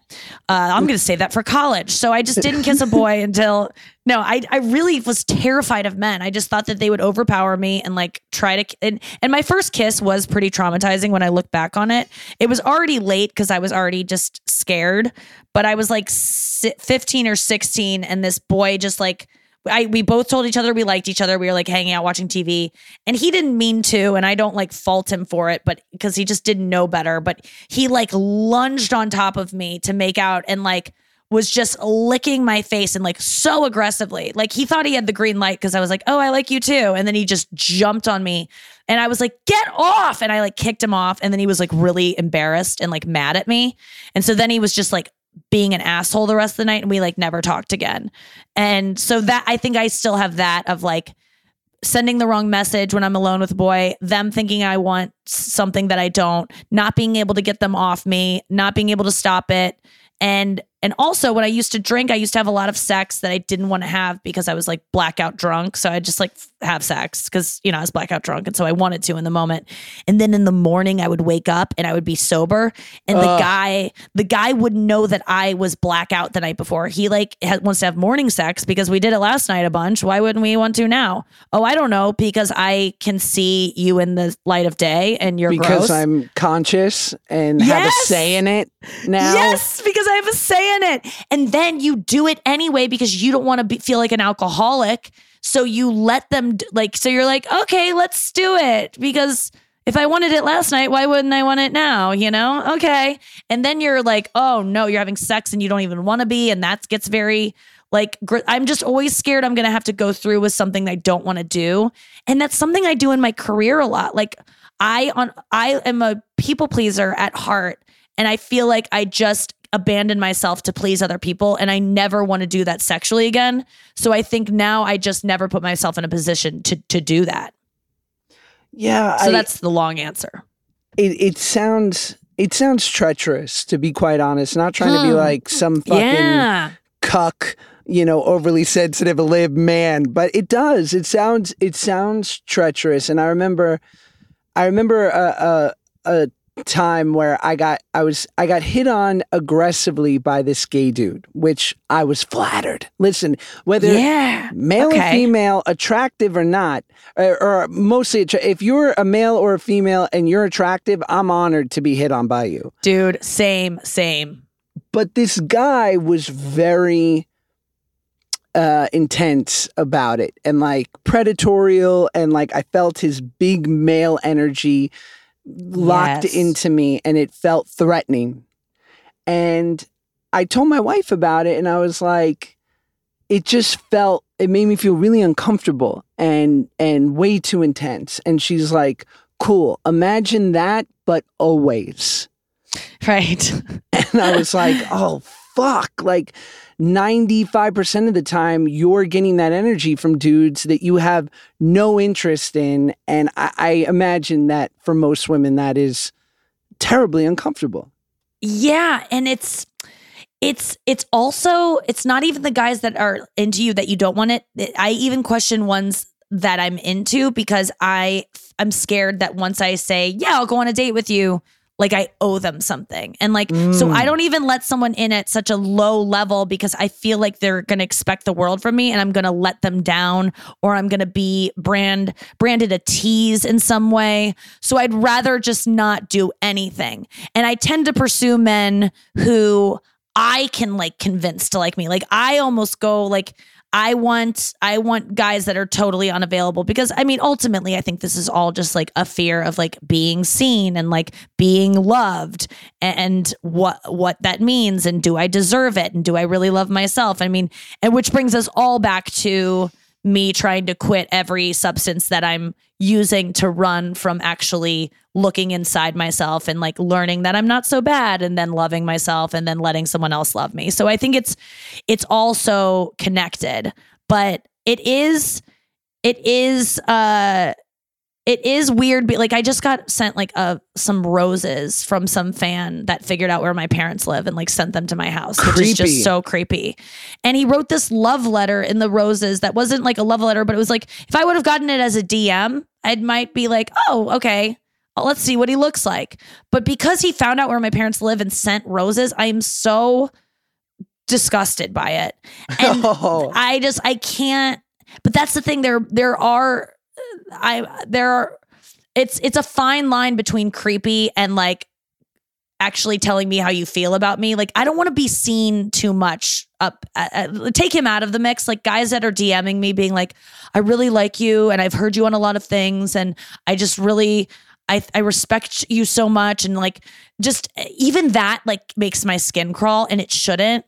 Uh, I'm going to say that for college. So I just didn't kiss a boy until, no, I, I really was terrified of men. I just thought that they would overpower me and like try to, and, and my first kiss was pretty traumatizing when I look back on it. It was already late because I was already just scared, but I was like 15 or 16 and this boy just like, I we both told each other we liked each other. We were like hanging out watching TV, and he didn't mean to, and I don't like fault him for it, but because he just didn't know better. But he like lunged on top of me to make out, and like was just licking my face and like so aggressively. Like he thought he had the green light because I was like, "Oh, I like you too," and then he just jumped on me, and I was like, "Get off!" And I like kicked him off, and then he was like really embarrassed and like mad at me, and so then he was just like being an asshole the rest of the night and we like never talked again. And so that I think I still have that of like sending the wrong message when I'm alone with a boy, them thinking I want something that I don't, not being able to get them off me, not being able to stop it. And And also, when I used to drink, I used to have a lot of sex that I didn't want to have because I was like blackout drunk. So I just like have sex because, you know, I was blackout drunk. And so I wanted to in the moment. And then in the morning, I would wake up and I would be sober. And the guy, the guy would know that I was blackout the night before. He like ha- wants to have morning sex because we did it last night a bunch. Why wouldn't we want to now? Oh, I don't know because I can see you in the light of day and you're because gross. I'm conscious and have a say in it now. Yes, because I have a say in it. And then you do it anyway because you don't want to be, feel like an alcoholic. So you let them like. So you're like, okay, let's do it because if I wanted it last night, why wouldn't I want it now? You know? Okay. And then you're like, oh no, you're having sex and you don't even want to be, and that gets very like gr- I'm just always scared I'm going to have to go through with something I don't want to do. And that's something I do in my career a lot. Like I on I am a people pleaser at heart and I feel like I just abandon myself to please other people and I never want to do that sexually again. So I think now I just never put myself in a position to to do that. Yeah, So I- that's the long answer. it, it sounds it sounds treacherous to be quite honest. Not trying to be like some fucking Yeah. cuck, you know, overly sensitive, lib man, but it does. It sounds it sounds treacherous. And I remember, I remember a, a, a time where I got I was I got hit on aggressively by this gay dude, which I was flattered. Listen, whether Yeah. male or female, attractive or not, or, or mostly attra- if you're a male or a female and you're attractive, I'm honored to be hit on by you. Dude, same, same. But this guy was very uh intense about it and like predatorial and like I felt his big male energy locked Yes. into me and it felt threatening. And I told my wife about it and I was like it just felt it made me feel really uncomfortable and and way too intense and she's like cool imagine that but always Right. and I was like, oh, fuck. Like 95% of the time, you're getting that energy from dudes that you have no interest in. And I, I imagine that for most women, that is terribly uncomfortable. Yeah, and it's it's it's also it's not even the guys that are into you that you don't want it. I even question ones that I'm into because I I'm scared that once I say, "Yeah, I'll go on a date with you," like I owe them something. And like so I mm. don't even let someone in at such a low level because I feel like they're going to expect the world from me and I'm going to let them down or I'm going to be brand branded a tease in some way. So I'd rather just not do anything. And I tend to pursue men who I can like convince to like me. Like I almost go like I want I want guys that are totally unavailable because I mean ultimately I think this is all just like a fear of like being seen and like being loved and what what that means and do I deserve it and do I really love myself? I mean, and which brings us all back to me trying to quit every substance that I'm using to run from actually looking inside myself and like learning that I'm not so bad and then loving myself and then letting someone else love me. So I think it's it's also connected, but it is it is uh it is weird but like I just got sent like uh some roses from some fan that figured out where my parents live and like sent them to my house, which is just so creepy. And he wrote this love letter in the roses that wasn't like a love letter, but it was like if I would have gotten it as a DM, I might be like, oh, okay. Let's see what he looks like. But because he found out where my parents live and sent roses, I am so disgusted by it. And Oh. I just I can't but that's the thing there there are I there are it's it's a fine line between creepy and like actually telling me how you feel about me. Like I don't want to be seen too much up uh, uh, take him out of the mix like guys that are DMing me being like I really like you and I've heard you on a lot of things and I just really I I respect you so much and like just eh, even that like makes my skin crawl and it shouldn't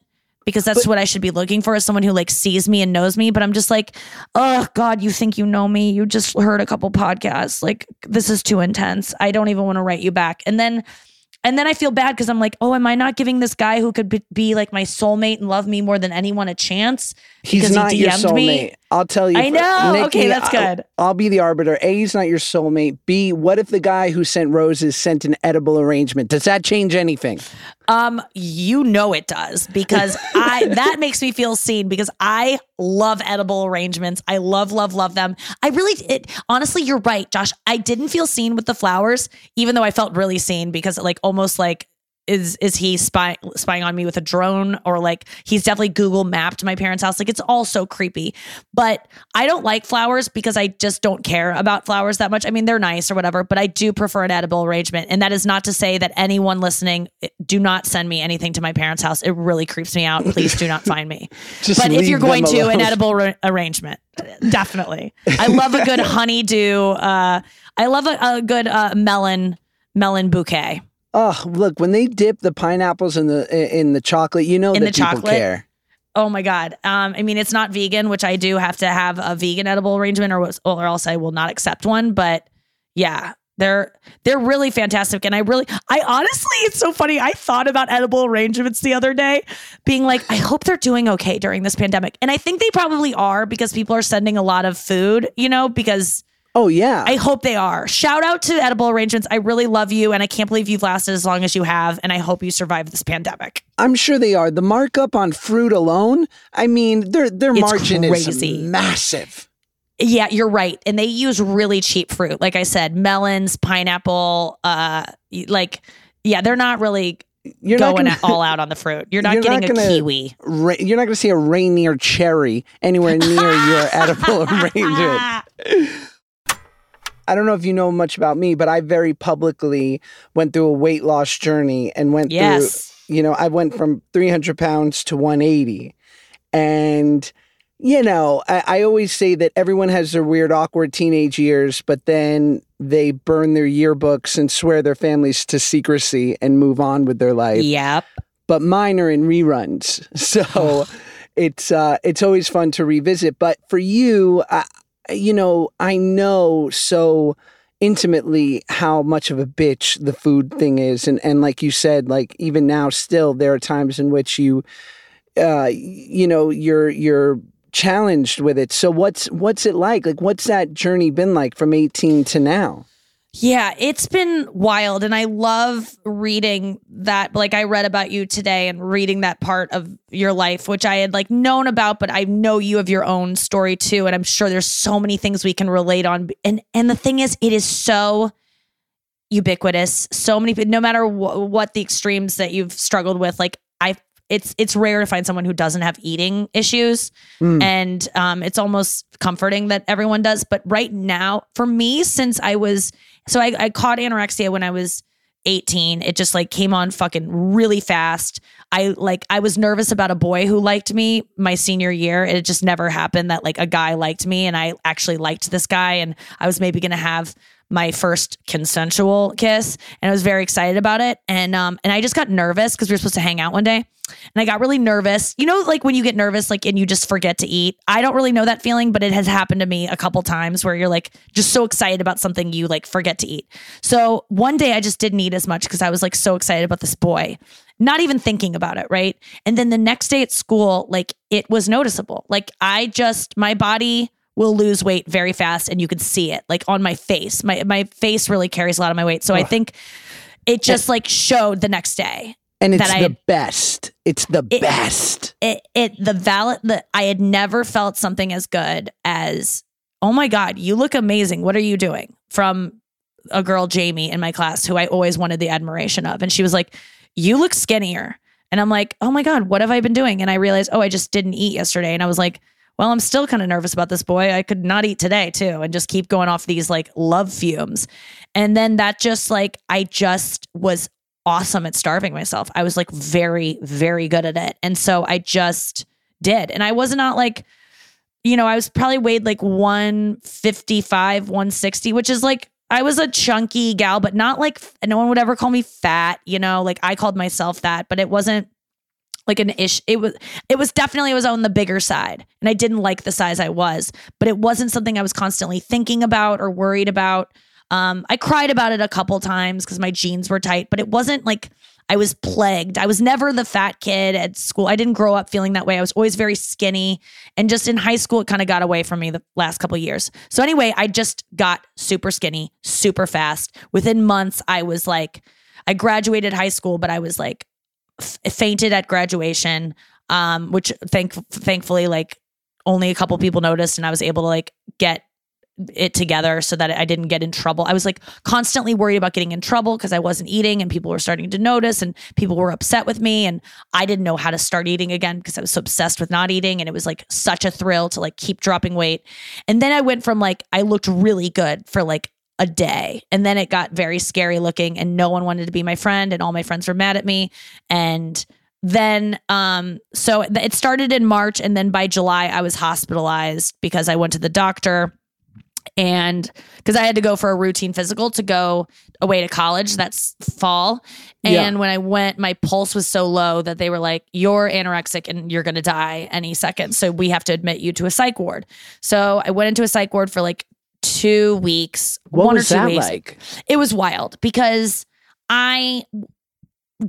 because that's what I should be looking for is someone who like sees me and knows me. But I'm just like, oh God, you think you know me? You just heard a couple podcasts. Like this is too intense. I don't even want to write you back. And then, and then I feel bad because I'm like, oh, am I not giving this guy who could be, be like my soulmate and love me more than anyone a chance? He's because not he your DM'd me? I'll tell you. I know. Nikki, Okay, that's I'll- good. I'll, be the arbiter. A, he's not your soulmate. B, what if the guy who sent roses sent an edible arrangement? Does that change anything? Um, you know it does because I that makes me feel seen because I love edible arrangements. I love, love, love them. I really it honestly, you're right, Josh. I didn't feel seen with the flowers, even though I felt really seen because like almost like is is he spying spying on me with a drone or like he's definitely Google mapped my parents' house. Like it's all so creepy. But I don't like flowers because I just don't care about flowers that much. I mean, they're nice or whatever, but I do prefer an edible arrangement. And that is not to say that anyone listening, eh, do not send me anything to my parents' house. It really creeps me out. Please do not find me. But if you're going to, an edible ra- arrangement, definitely. I love a good honeydew. Uh, I love a, a good uh, melon melon bouquet. Oh, look, when they dip the pineapples in the in the chocolate, you know In that the people chocolate? care. Oh my god. Um, I mean, it's not vegan, which I do have to have a vegan edible arrangement, or or else I will not accept one. But yeah, they're they're really fantastic, and I really, I honestly, it's so funny. I thought about edible arrangements the other day, being like, I hope they're doing okay during this pandemic, and I think they probably are because people are sending a lot of food, you know, because. Oh yeah. I hope they are. Shout out to Edible Arrangements. I really love you, and I can't believe you've lasted as long as you have. And I hope you survive this pandemic. I'm sure they are. The markup on fruit alone, I mean, their their It's margin crazy. is massive. Yeah, you're right. And they use really cheap fruit. Like I said, melons, pineapple, uh like yeah, they're not really You're not going gonna, all out on the fruit. You're not You're getting a gonna- kiwi. ra- you're not going to see a Rainier cherry anywhere near your edible arrangement. I don't know if you know much about me, but I very publicly went through a weight loss journey and went Yes. through, you know, I went from 300 pounds to 180. And, you know, I, I always say that everyone has their weird, awkward teenage years, but then they burn their yearbooks and swear their families to secrecy and move on with their life Yep. but mine are in reruns. So it's uh, it's always fun to revisit. But for you, uh, you know, I know so intimately how much of a bitch the food thing is, and and like you said, like even now, still there are times in which you, uh, you know, you're you're challenged with it. So what's what's it like? Like what's that journey been like from 18 to now? Yeah, it's been wild. And I love reading that. Like, I read about you today and reading that part of your life, which I had like known about, but I know you have your own story too. And I'm sure there's so many things we can relate on. And, and the thing is, it is so ubiquitous. So many people, no matter wh- what the extremes that you've struggled with, like, I, it's it's rare to find someone who doesn't have eating issues Mm. and um, it's almost comforting that everyone does. But right now, for me, since I was so I, I caught anorexia when I was 18. It just like came on fucking really fast. I like I was nervous about a boy who liked me my senior year. It just never happened that like a guy liked me and I actually liked this guy and I was maybe gonna have my first consensual kiss and I was very excited about it. And um and I just got nervous because we were supposed to hang out one day. And I got really nervous. You know, like when you get nervous, like and you just forget to eat. I don't really know that feeling, but it has happened to me a couple times where you're like just so excited about something you like forget to eat. So one day I just didn't eat as much because I was like so excited about this boy, not even thinking about it, right? And then the next day at school, like it was noticeable. Like I just my body will lose weight very fast and you can see it like on my face. My my face really carries a lot of my weight. So I think it just like showed the next day And it's that the had- best. It's the It- best. it it the valid the I had never felt something as good as oh my god you look amazing what are you doing from a girl Jamie in my class who I always wanted the admiration of and she was like you look skinnier and I'm like oh my god what have I been doing and I realized oh I just didn't eat yesterday and I was like well I'm still kind of nervous about this boy I could not eat today too and just keep going off these like love fumes and then that just like I just was awesome at starving myself. I was like very, very good at it. And so I just did. And I was not like, you know, I was probably weighed like 155, 160, which is like, I was a chunky gal, but not like, no one would ever call me fat, you know, like I called myself that, but it wasn't like an ish. It was, it was definitely, it was on the bigger side and I didn't like the size I was, but it wasn't something I was constantly thinking about or worried about. Um, I cried about it a couple times because my jeans were tight, but it wasn't like I was plagued. I was never the fat kid at school. I didn't grow up feeling that way. I was always very skinny. And just in high school, it kind of got away from me the last couple years. So anyway, I just got super skinny, super fast. Within months, I was like, I graduated high school, but I was like f- fainted at graduation. Um, which thank thankfully like only a couple people noticed and I was able to like get it together so that I didn't get in trouble. I was like constantly worried about getting in trouble because I wasn't eating and people were starting to notice and people were upset with me and I didn't know how to start eating again because I was so obsessed with not eating and it was like such a thrill to like keep dropping weight. And then I went from like I looked really good for like a day and then it got very scary looking and no one wanted to be my friend and all my friends were mad at me and then um so it started in March and then by July I was hospitalized because I went to the doctor and because I had to go for a routine physical to go away to college that's fall. And Yeah. when I went, my pulse was so low that they were like, You're anorexic and you're gonna die any second. So we have to admit you to a psych ward. So I went into a psych ward for like two weeks. What one was or two that weeks. like? It was wild because I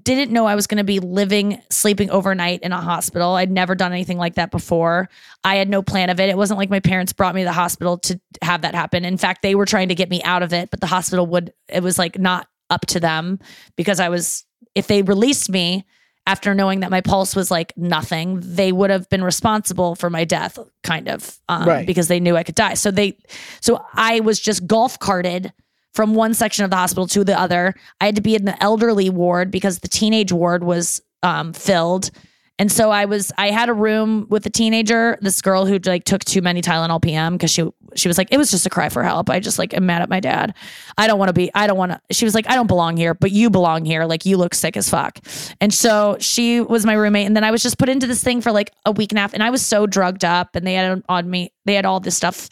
didn't know I was going to be living, sleeping overnight in a hospital. I'd never done anything like that before. I had no plan of it. It wasn't like my parents brought me to the hospital to have that happen. In fact, they were trying to get me out of it, but the hospital would, it was like not up to them because I was, if they released me after knowing that my pulse was like nothing, they would have been responsible for my death, kind of, um, Right. because they knew I could die. So they, so I was just golf carted from one section of the hospital to the other. I had to be in the elderly ward because the teenage ward was um, filled. And so I was I had a room with a teenager, this girl who like took too many Tylenol PM because she she was like, it was just a cry for help. I just like am mad at my dad. I don't want to be, I don't want to. She was like, I don't belong here, but you belong here. Like you look sick as fuck. And so she was my roommate. And then I was just put into this thing for like a week and a half. And I was so drugged up and they had on me, they had all this stuff.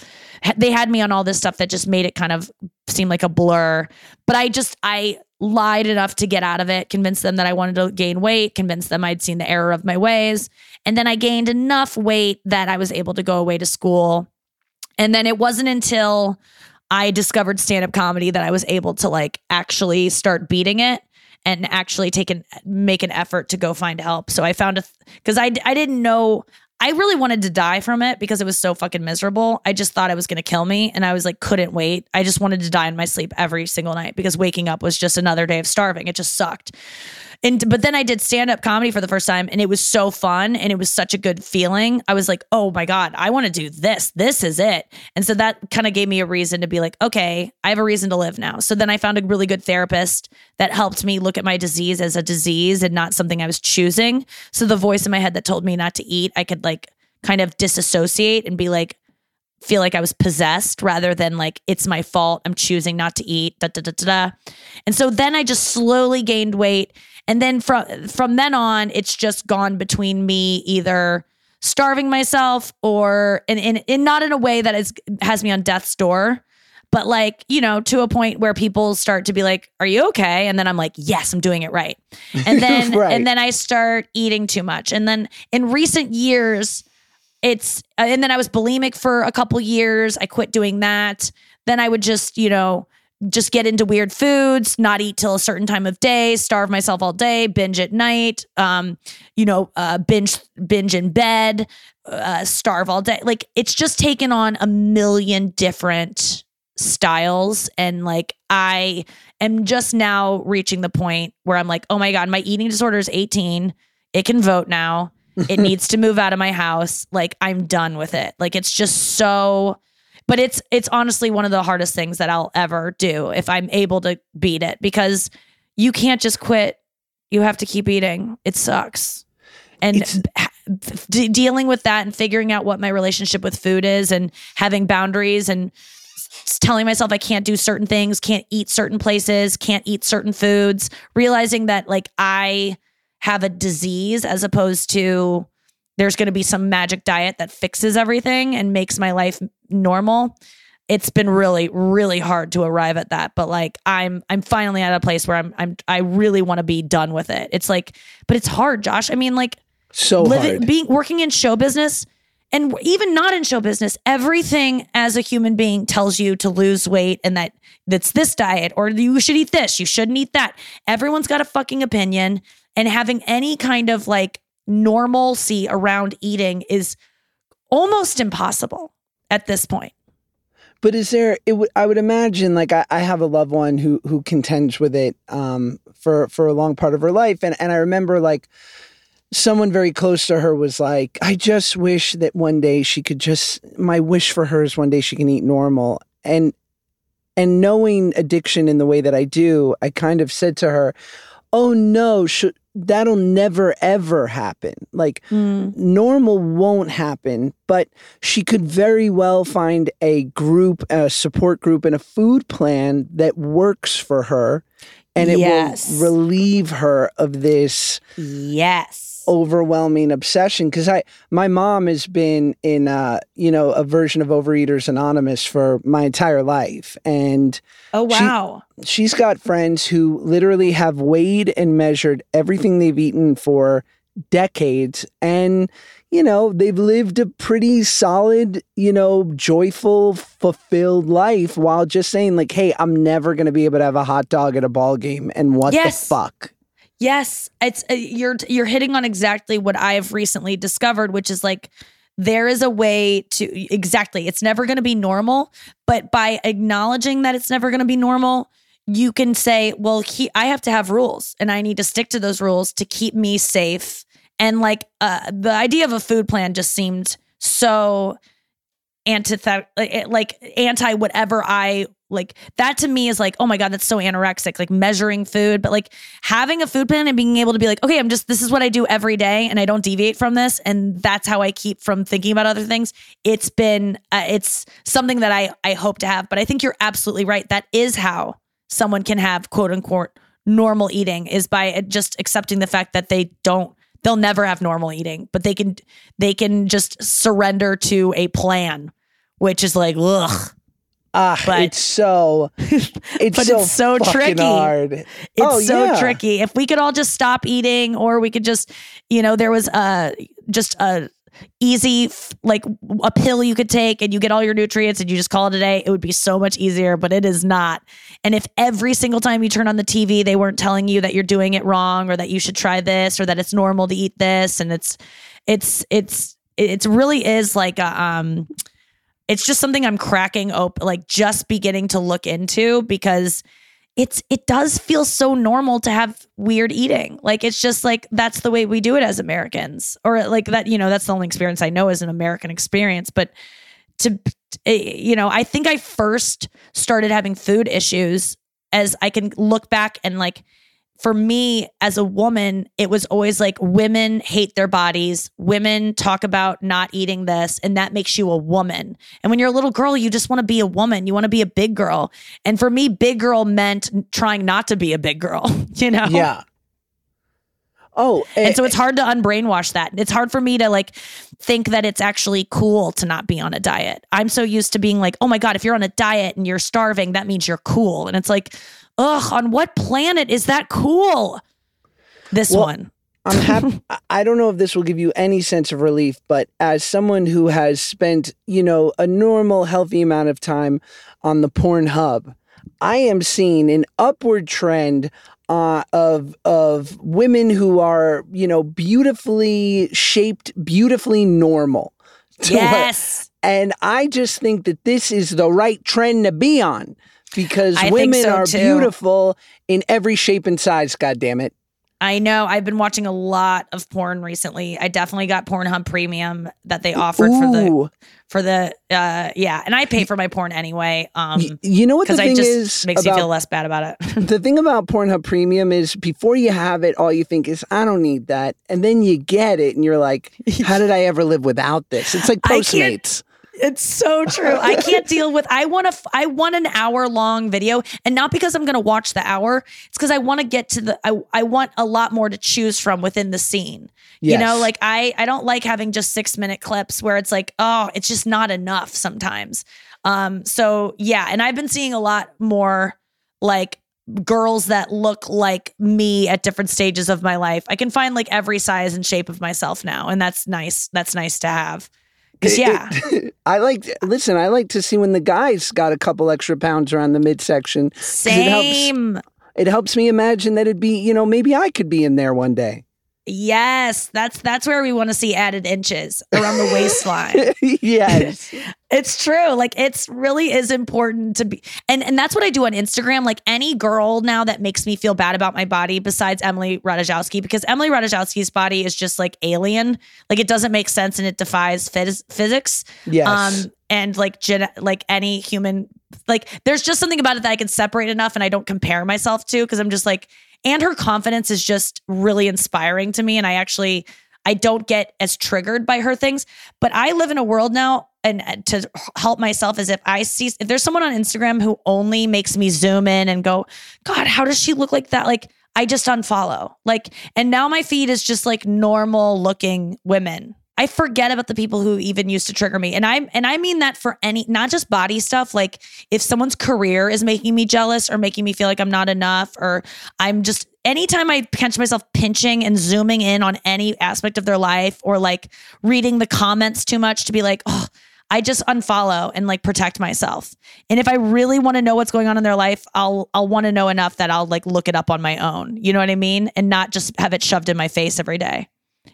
They had me on all this stuff that just made it kind of seem like a blur. But I just, I lied enough to get out of it, convinced them that I wanted to gain weight, convinced them I'd seen the error of my ways. And then I gained enough weight that I was able to go away to school. And then it wasn't until I discovered stand up comedy that I was able to like actually start beating it and actually take an make an effort to go find help. So I found a because I I didn't know I really wanted to die from it because it was so fucking miserable. I just thought it was going to kill me and I was like couldn't wait. I just wanted to die in my sleep every single night because waking up was just another day of starving. It just sucked. And but then I did stand up comedy for the first time and it was so fun and it was such a good feeling. I was like, "Oh my god, I want to do this. This is it." And so that kind of gave me a reason to be like, "Okay, I have a reason to live now." So then I found a really good therapist that helped me look at my disease as a disease and not something I was choosing. So the voice in my head that told me not to eat, I could like kind of disassociate and be like feel like I was possessed rather than like it's my fault. I'm choosing not to eat. Da, da, da, da, da. And so then I just slowly gained weight. And then from from then on, it's just gone between me either starving myself or and, and, and not in a way that is has me on death's door. But like, you know, to a point where people start to be like, Are you okay? And then I'm like, Yes, I'm doing it right. And then Right. and then I start eating too much. And then in recent years, it's uh, and then I was bulimic for a couple years. I quit doing that. Then I would just, you know, just get into weird foods, not eat till a certain time of day, starve myself all day, binge at night, um, you know, uh, binge binge in bed, uh, starve all day. Like it's just taken on a million different styles and like I am just now reaching the point where I'm like, "Oh my god, my eating disorder is 18. It can vote now. It needs to move out of my house. Like I'm done with it. Like it's just so but it's it's honestly one of the hardest things that I'll ever do if I'm able to beat it because you can't just quit. You have to keep eating. It sucks. And dealing with that and figuring out what my relationship with food is and having boundaries and telling myself I can't do certain things, can't eat certain places, can't eat certain foods, realizing that like I have a disease as opposed to there's going to be some magic diet that fixes everything and makes my life normal. It's been really really hard to arrive at that, but like I'm I'm finally at a place where I'm I'm I really want to be done with it. It's like but it's hard, Josh. I mean like So living hard. being working in show business and even not in show business, everything as a human being tells you to lose weight and that that's this diet or you should eat this, you shouldn't eat that. Everyone's got a fucking opinion and having any kind of like normalcy around eating is almost impossible at this point. But is there? It. I would imagine. Like I, I have a loved one who who contends with it um, for for a long part of her life, and and I remember like someone very close to her was like, I just wish that one day she could just. My wish for her is one day she can eat normal, and and knowing addiction in the way that I do, I kind of said to her, "Oh no, should." That'll never ever happen. Like hmm. normal won't happen, but she could very well find a group, a support group, and a food plan that works for her, and it Yes. will relieve her of this Yes. Overwhelming obsession. Because I, my mom has been in, uh, you know, a version of Overeaters Anonymous for my entire life, and Oh She- wow. she's got friends who literally have weighed and measured everything they've eaten for decades and you know they've lived a pretty solid you know joyful fulfilled life while just saying like hey i'm never going to be able to have a hot dog at a ball game and what Yes. the fuck Yes, it's uh, you're you're hitting on exactly what I have recently discovered, which is like there is a way to exactly. It's never going to be normal, but by acknowledging that it's never going to be normal, you can say, "Well, he, I have to have rules, and I need to stick to those rules to keep me safe." And like uh, the idea of a food plan just seemed so antithetical, like anti whatever I like. That to me is like, oh my god, that's so anorexic. Like measuring food, but like having a food plan and being able to be like, okay, I'm just this is what I do every day, and I don't deviate from this, and that's how I keep from thinking about other things. It's been, uh, it's something that I I hope to have. But I think you're absolutely right. That is how someone can have quote unquote normal eating is by uh, just accepting the fact that they don't they'll never have normal eating but they can they can just surrender to a plan which is like ugh ah But- it's so it's But so it's so fucking tricky. hard it's Oh, so yeah. tricky if we could all just stop eating or we could just you know there was a just a easy like a pill you could take and you get all your nutrients and you just call it a day it would be so much easier but it is not and if every single time you turn on the tv they weren't telling you that you're doing it wrong or that you should try this or that it's normal to eat this and it's it's it's it really is like a um it's just something i'm cracking open like just beginning to look into because it's it does feel so normal to have weird eating. Like it's just like that's the way we do it as Americans, or like that. You know, that's the only experience I know as an American experience. But to eh, you know, I think I first started having food issues as I can look back and like. For me as a woman, it was always like women hate their bodies. Women talk about not eating this, and that makes you a woman. And when you're a little girl, you just want to be a woman. You want to be a big girl. And for me, big girl meant trying not to be a big girl, you know? yeah oh And so it's hard to unbrainwash that. It's hard for me to like think that it's actually cool to not be on a diet. I'm so used to being like, oh my God, if you're on a diet and you're starving, that means you're cool. And it's like, ugh, on what planet is that cool? This Well, one. I'm happy. I don't know if this will give you any sense of relief, but as someone who has spent, you know, a normal, healthy amount of time on the porn hub, I am seeing an upward trend uh, of of women who are, you know, beautifully shaped, beautifully normal. Yes. and I just think that this is the right trend to be on because I women so, are too. beautiful in every shape and size. God damn it! I know. I've been watching a lot of porn recently. I definitely got Pornhub Premium that they offered for the for the uh yeah, and I pay for my porn anyway. Um you know what the thing just is makes about me feel less bad about it. the thing about Pornhub Premium is before you have it, all you think is, I don't need that. And then you get it and you're like, how did I ever live without this? It's like Postmates. It's so true. I can't deal with. I want a. I want an hour long video, and not because I'm going to watch the hour. It's because I want to get to the. I I want a lot more to choose from within the scene. You know, like I I don't like having just six minute clips where it's like, oh, it's just not enough sometimes. Um. So yeah, and I've been seeing a lot more like girls that look like me at different stages of my life. I can find like every size and shape of myself now, and that's nice. That's nice to have Because yeah, I like listen. I like to see when the guys got a couple extra pounds around the midsection. 'cause It helps, same. it helps me imagine that it'd be, you know, maybe I could be in there one day. Yes, that's that's where we want to see added inches around the waistline. yes. It's true. Like it's really is important to be and and that's what I do on Instagram. Like any girl now that makes me feel bad about my body besides Emily Ratajkowski because Emily Ratajkowski's body is just like alien. Like it doesn't make sense and it defies phys- physics. Yes. Um and like gen- like any human like there's just something about it that I can separate enough and I don't compare myself to because I'm just like and her confidence is just really inspiring to me and I actually I don't get as triggered by her things. But I live in a world now, and uh, to help myself is if I see if there's someone on Instagram who only makes me zoom in and go, God, how does she look like that? Like I just unfollow. Like, and now my feed is just like normal looking women. I forget about the people who even used to trigger me. And I and I mean that for any not just body stuff, like if someone's career is making me jealous or making me feel like I'm not enough or I'm just anytime I catch myself pinching and zooming in on any aspect of their life or like reading the comments too much to be like, "Oh, I just unfollow and like protect myself. And if I really want to know what's going on in their life, I'll I'll want to know enough that I'll like look it up on my own. You know what I mean? And not just have it shoved in my face every day.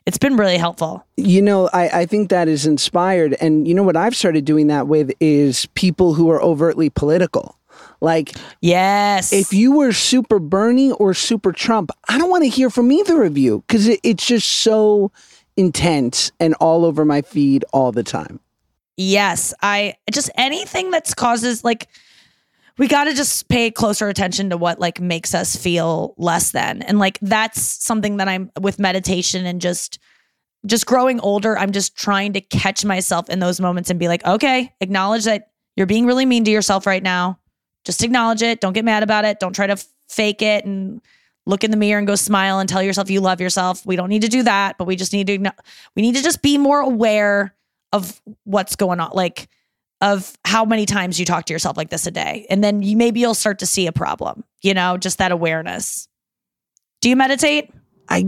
It's been really helpful. You know, I, I think that is inspired. And you know what I've started doing that with is people who are overtly political. Like, Yes. if you were super Bernie or super Trump, I don't want to hear from either of you because it, it's just so intense and all over my feed all the time. Yes, I just anything that's causes like we got to just pay closer attention to what like makes us feel less than. And like that's something that I'm with meditation and just just growing older, I'm just trying to catch myself in those moments and be like, "Okay, acknowledge that you're being really mean to yourself right now. Just acknowledge it. Don't get mad about it. Don't try to fake it and look in the mirror and go smile and tell yourself you love yourself. We don't need to do that, but we just need to we need to just be more aware of what's going on like of how many times you talk to yourself like this a day. And then you maybe you'll start to see a problem you know just that awareness. Do you meditate? I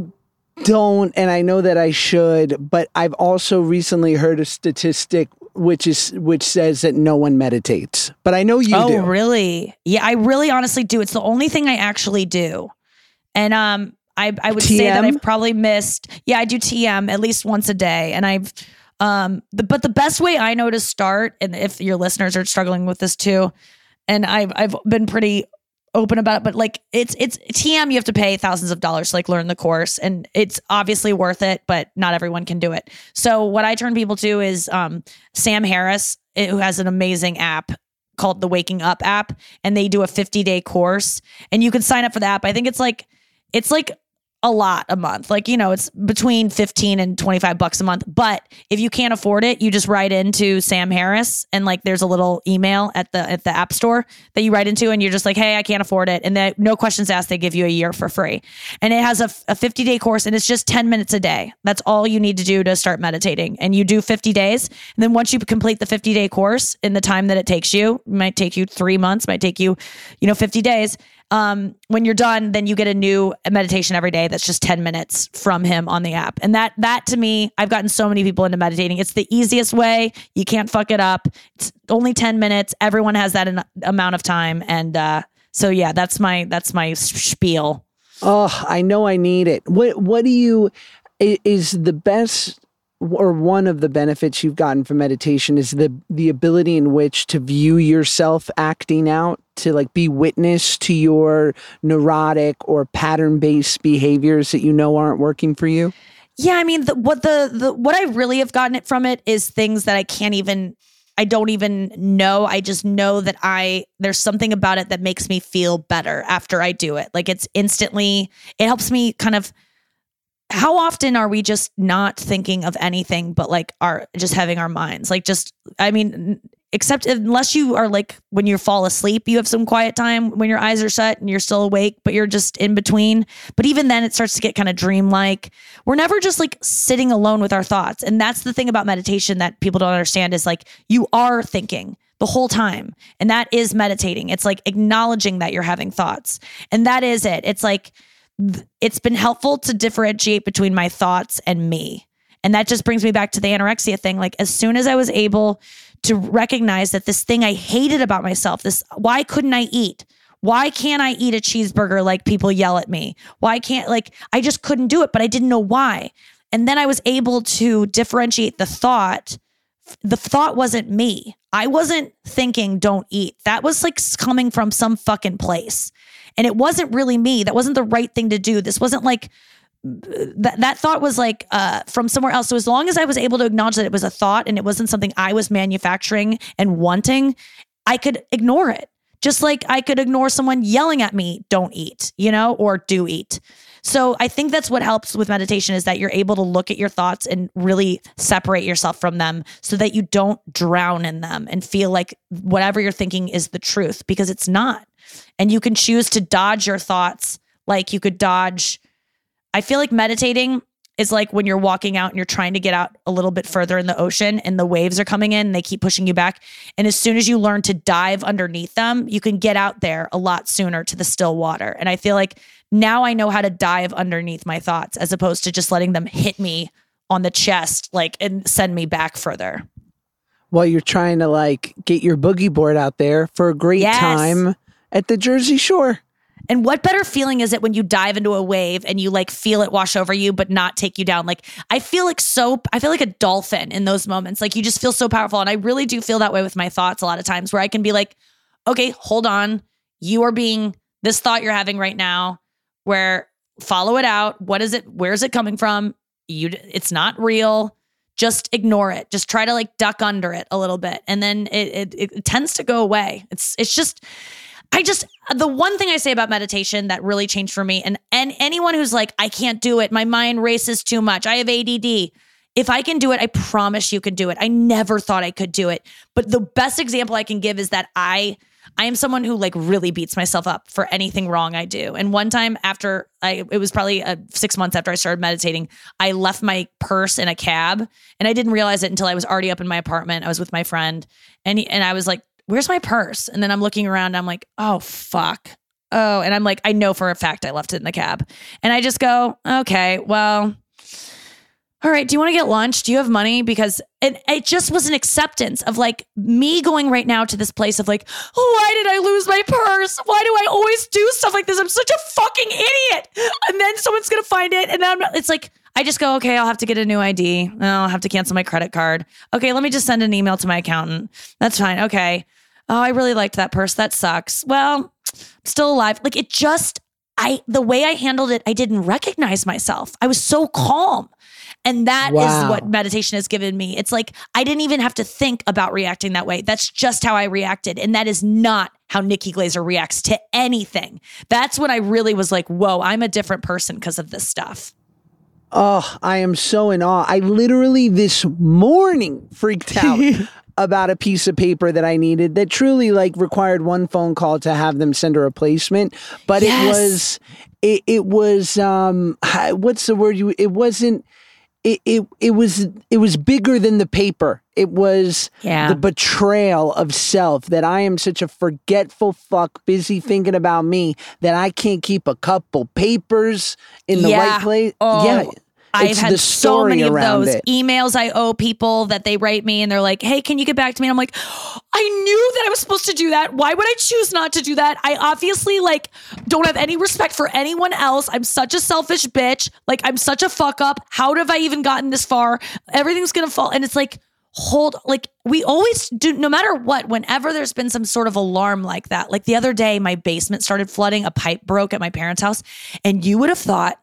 don't, and I know that I should, but I've also recently heard a statistic which is which says that no one meditates. But I know you oh do. really? Yeah i really honestly do. It's the only thing i actually do. And um i i would say that i've probably missed yeah i do tm at least once a day and i've um the, but the best way i know to start and if your listeners are struggling with this too and i've i've been pretty open about it but like it's it's tm you have to pay thousands of dollars to like learn the course and it's obviously worth it but not everyone can do it. So what i turn people to is um sam harris eh, who has an amazing app called the waking up app and they do a 50 day course and you can sign up for the app. I think it's like it's like a lot a month. Like you know it's between 15 and 25 bucks a month. But if you can't afford it you just write into sam harris and like there's a little email at the at the app store that you write into and you're just like hey i can't afford it. And then no questions asked they give you a year for free. And it has a, a 50 day course and it's just 10 minutes a day. That's all you need to do to start meditating. And you do 50 days. And then once you complete the 50 day course in the time that it takes you it might take you three months might take you you know 50 days um, when you're done, then you get a new meditation every day that's just 10 minutes from him on the app. And that that to me, I've gotten so many people into meditating. It's the easiest way. You can't fuck it up. It's only 10 minutes. Everyone has that amount of time. And uh, so yeah, that's my that's my spiel. Oh, I know I need it. What what do you is the best or one of the benefits you've gotten from meditation is the the ability in which to view yourself acting out to like be witness to your neurotic or pattern based behaviors that you know aren't working for you. Yeah, I mean, the, what the the what I really have gotten it from it is things that I can't even I don't even know. I just know that I there's something about it that makes me feel better after I do it. Like it's instantly it helps me kind of how often are we just not thinking of anything but like our just having our minds like just i mean except unless you are like when you fall asleep you have some quiet time when your eyes are shut and you're still awake but you're just in between. But even then it starts to get kind of dreamlike. We're never just like sitting alone with our thoughts. And that's the thing about meditation that people don't understand is like you are thinking the whole time. And that is meditating. It's like acknowledging that you're having thoughts. And that is it. It's like it's been helpful to differentiate between my thoughts and me. And that just brings me back to the anorexia thing. Like, as soon as I was able to recognize that this thing I hated about myself, this why couldn't I eat? Why can't I eat a cheeseburger like people yell at me? Why can't, like, I just couldn't do it, but I didn't know why. And then I was able to differentiate the thought. The thought wasn't me. I wasn't thinking, don't eat. That was like coming from some fucking place. And it wasn't really me. That wasn't the right thing to do. This wasn't like, that that thought was like uh, from somewhere else. So as long as I was able to acknowledge that it was a thought and it wasn't something I was manufacturing and wanting, I could ignore it. Just like I could ignore someone yelling at me, "Don't eat," you know, or "Do eat." So I think that's what helps with meditation is that you're able to look at your thoughts and really separate yourself from them so that you don't drown in them and feel like whatever you're thinking is the truth because it's not. And you can choose to dodge your thoughts like you could dodge I feel like meditating is like when you're walking out and you're trying to get out a little bit further in the ocean and the waves are coming in and they keep pushing you back. And as soon as you learn to dive underneath them, you can get out there a lot sooner to the still water. And I feel like now I know how to dive underneath my thoughts as opposed to just letting them hit me on the chest like and send me back further. While you're trying to like get your boogie board out there for a great Yes. time at the Jersey Shore. And what better feeling is it when you dive into a wave and you like feel it wash over you, but not take you down? Like, I feel like so, I feel like a dolphin in those moments. Like, you just feel so powerful. And I really do feel that way with my thoughts a lot of times where I can be like, okay, hold on. You are being this thought you're having right now, where follow it out. What is it? Where's it coming from? You, it's not real. Just ignore it. Just try to like duck under it a little bit. And then it, it, it tends to go away. It's, it's just, I just the one thing I say about meditation that really changed for me, and and anyone who's like, I can't do it, my mind races too much, I have ADD. If I can do it, I promise you can do it. I never thought I could do it, but the best example I can give is that I I am someone who like really beats myself up for anything wrong I do. And one time after I, it was probably uh, six months after I started meditating, I left my purse in a cab, and I didn't realize it until I was already up in my apartment. I was with my friend, and he, and I was like, where's my purse? And then I'm looking around, I'm like, oh, fuck. Oh, and I'm like, I know for a fact I left it in the cab. And I just go, okay, well, all right, do you want to get lunch? Do you have money? Because it, it just was an acceptance of like me going right now to this place of like, oh, why did I lose my purse? Why do I always do stuff like this? I'm such a fucking idiot. And then someone's going to find it. And then I'm it's like, I just go, okay, I'll have to get a new ID. I'll have to cancel my credit card. Okay, let me just send an email to my accountant. That's fine. Okay. Oh, I really liked that purse. That sucks. Well, I'm still alive. Like it just, I, the way I handled it, I didn't recognize myself. I was so calm. And that is Wow. what meditation has given me. It's like I didn't even have to think about reacting that way. That's just how I reacted. And that is not how Nikki Glaser reacts to anything. That's when I really was like, whoa, I'm a different person because of this stuff. Oh, I am so in awe. I literally this morning freaked out about a piece of paper that I needed that truly like required one phone call to have them send a replacement. But Yes. it was it, it was um what's the word you it wasn't it, it it was it was bigger than the paper. It was Yeah. the betrayal of self that I am such a forgetful fuck, busy thinking about me that I can't keep a couple papers in the Yeah. right place. Oh, yeah, I've had so many of those it. emails I owe people that they write me and they're like, hey, can you get back to me? And I'm like, I knew that I was supposed to do that. Why would I choose not to do that? I obviously like don't have any respect for anyone else. I'm such a selfish bitch. Like I'm such a fuck up. How have I even gotten this far? Everything's gonna fall. And it's like, hold like we always do no matter what whenever there's been some sort of alarm like that like the other day my basement started flooding a pipe broke at my parents house and you would have thought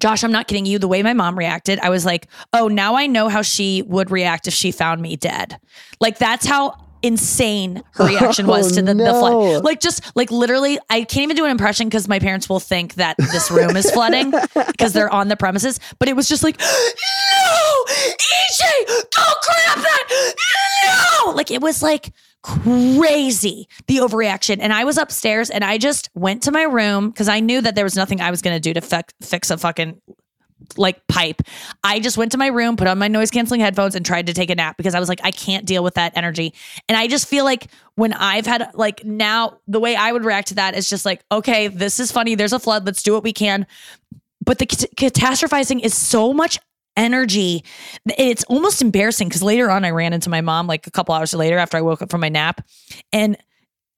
Josh, I'm not kidding you. The way my mom reacted, I was like, oh, now I know how she would react if she found me dead. Like, that's how insane her reaction was Oh, to the, the flood. Like, just like literally, I can't even do an impression because my parents will think that this room is flooding because they're on the premises. But it was just like, no, EJ, go grab that. No. Like, it was like, crazy the overreaction. And i was upstairs and i just went to my room because i knew that there was nothing i was going to do to fi- fix a fucking like pipe. I just went to my room put on my noise canceling headphones and tried to take a nap because i was like i can't deal with that energy. And i just feel like when i've had like now the way i would react to that is just like okay this is funny. There's a flood. Let's do what we can. But the cat- catastrophizing is so much energy. It's almost embarrassing because later on I ran into my mom like a couple hours later after I woke up from my nap. And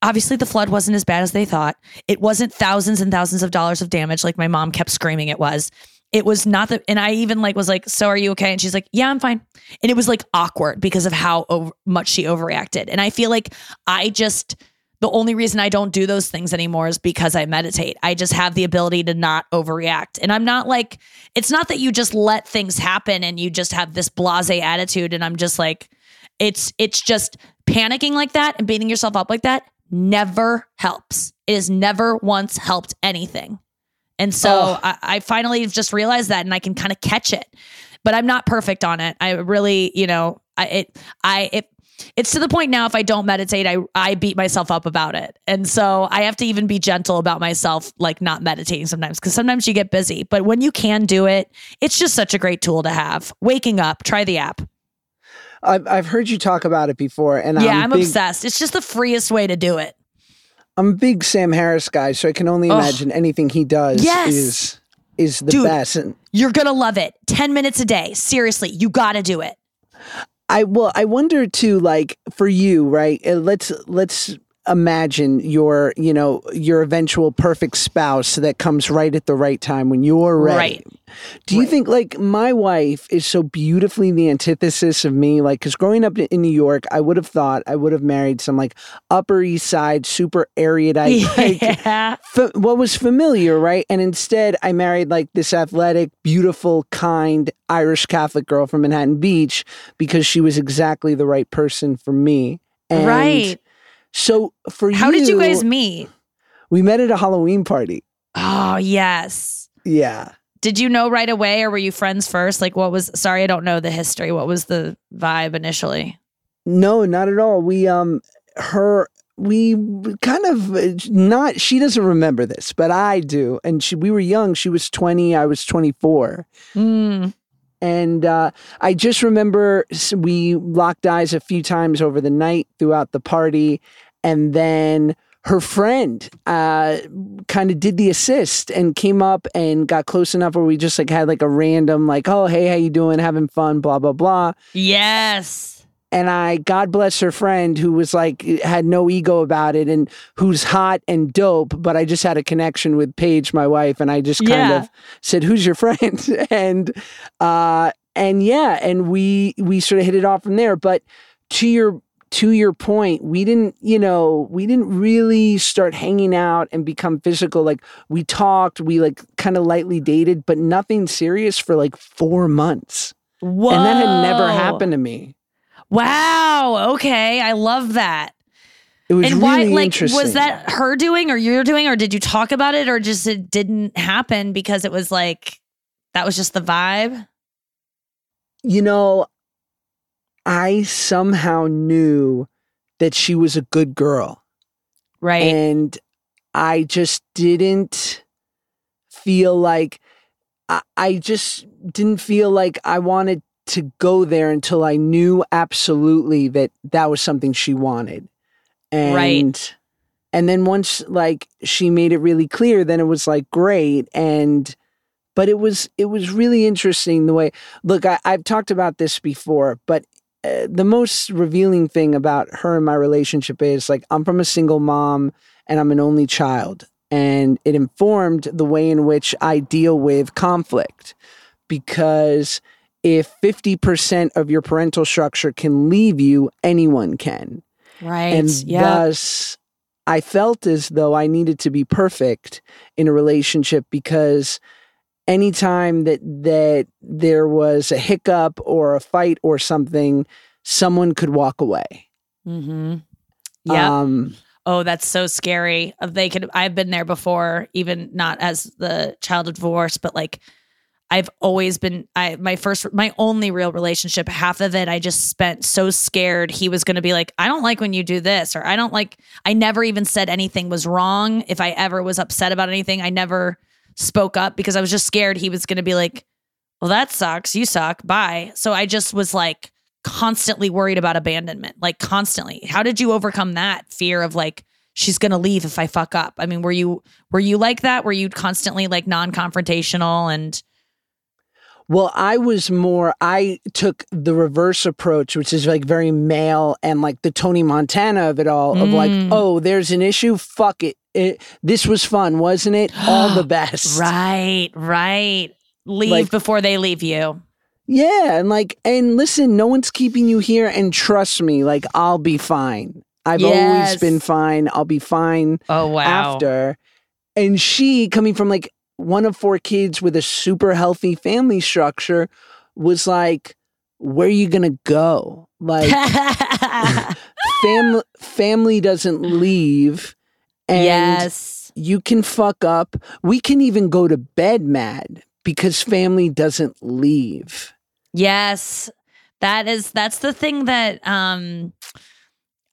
obviously the flood wasn't as bad as they thought. It wasn't thousands and thousands of dollars of damage like my mom kept screaming it was. It was not the, and I even like was like, "So are you okay?" And she's like, "Yeah, I'm fine." And it was like awkward because of how over, much she overreacted. And I feel like I just the only reason I don't do those things anymore is because I meditate. I just have the ability to not overreact. And I'm not like, it's not that you just let things happen and you just have this blase attitude. And I'm just like, it's, it's just panicking like that and beating yourself up like that never helps. It has never once helped anything. And so Oh. I, I finally just realized that and I can kind of catch it. But I'm not perfect on it. I really, you know, I it I it it's to the point now if I don't meditate, I I beat myself up about it. And so I have to even be gentle about myself like not meditating sometimes cuz sometimes you get busy. But when you can do it, it's just such a great tool to have. Waking up, try the app. I've, I've heard you talk about it before, and yeah, I'm, I'm big, obsessed. It's just the freest way to do it. I'm a big Sam Harris guy, so I can only Ugh. imagine anything he does Yes. is is the Dude. best. And You're going to love it. 10 minutes a day. Seriously, you got to do it. I well, I wonder too, like for you, right? uh, Let's let's imagine your, you know, your eventual perfect spouse that comes right at the right time when you're ready. Right. Do you Right. think like my wife is so beautifully the antithesis of me? Like, because growing up in New York, I would have thought I would have married some like Upper East Side super erudite, like, Yeah. fa- what was familiar, right? And instead, I married like this athletic, beautiful, kind Irish Catholic girl from Manhattan Beach because she was exactly the right person for me. And Right. So for you, How did you guys meet? We met at a Halloween party. Oh, yes. Yeah. Did you know right away or were you friends first? Like, what was, sorry, I don't know the history. What was the vibe initially? No, not at all. We um her we kind of not she doesn't remember this, but I do. And she we were young. She was 20, I was 24. Mm. And uh, I just remember we locked eyes a few times over the night throughout the party. And then her friend uh, kind of did the assist and came up and got close enough where we just like had like a random like, oh, hey, how you doing? Having fun, blah, blah, blah. Yes. And I, God bless her friend who was like, had no ego about it and who's hot and dope. But I just had a connection with Paige, my wife, and I just kind Yeah. of said, "Who's your friend?" and uh, and yeah, and we we sort of hit it off from there. But to your to your point, we didn't, you know, we didn't really start hanging out and become physical. Like we talked, we like kind of lightly dated, but nothing serious for like four months. Whoa. And that had never happened to me. Wow. Okay. I love that. It was and really why, like, interesting. was that her doing or you're doing, or did you talk about it, or just it didn't happen because it was like, that was just the vibe? you know, I somehow knew that she was a good girl. Right. And I just didn't feel like I, I just didn't feel like I wanted to go there until I knew absolutely that that was something she wanted. And Right. and then once like she made it really clear, then it was like great. And but it was it was really interesting the way look, I, I've talked about this before, but the most revealing thing about her and my relationship is like I'm from a single mom and I'm an only child. And it informed the way in which I deal with conflict because if 50% of your parental structure can leave you, anyone can. right. And yeah. thus, I felt as though I needed to be perfect in a relationship because anytime that that there was a hiccup or a fight or something, someone could walk away. mm-hmm. Yeah. Um, Oh, that's so scary. Uh, They could I've been there before, even not as the child of divorce, but like I've always been I my first my only real relationship, half of it I just spent so scared he was going to be like, "I don't like when you do this," or "I don't like I never even said anything was wrong. If I ever was upset about anything, I never spoke up because I was just scared he was going to be like, "Well, that sucks. You suck. Bye." So I just was like constantly worried about abandonment, like constantly. How did you overcome that fear of like she's going to leave if I fuck up? I mean, were you were you like that? Were you constantly like non-confrontational and Well, I was more, I took the reverse approach, which is like very male and like the Tony Montana of it all of like, Mm. oh, there's an issue. Fuck it. it this was fun, wasn't it? All the best. Right, right. Leave Like- before they leave you. Yeah. And like, and listen, no one's keeping you here. And trust me, like, I'll be fine. I've always been fine. I'll be fine Oh wow. after. And she, coming from like one of four kids with a super healthy family structure, was like, where are you going to go? Like, fam- family doesn't leave. And yes. you can fuck up. We can even go to bed mad because family doesn't leave. Yes. That is that's the thing that um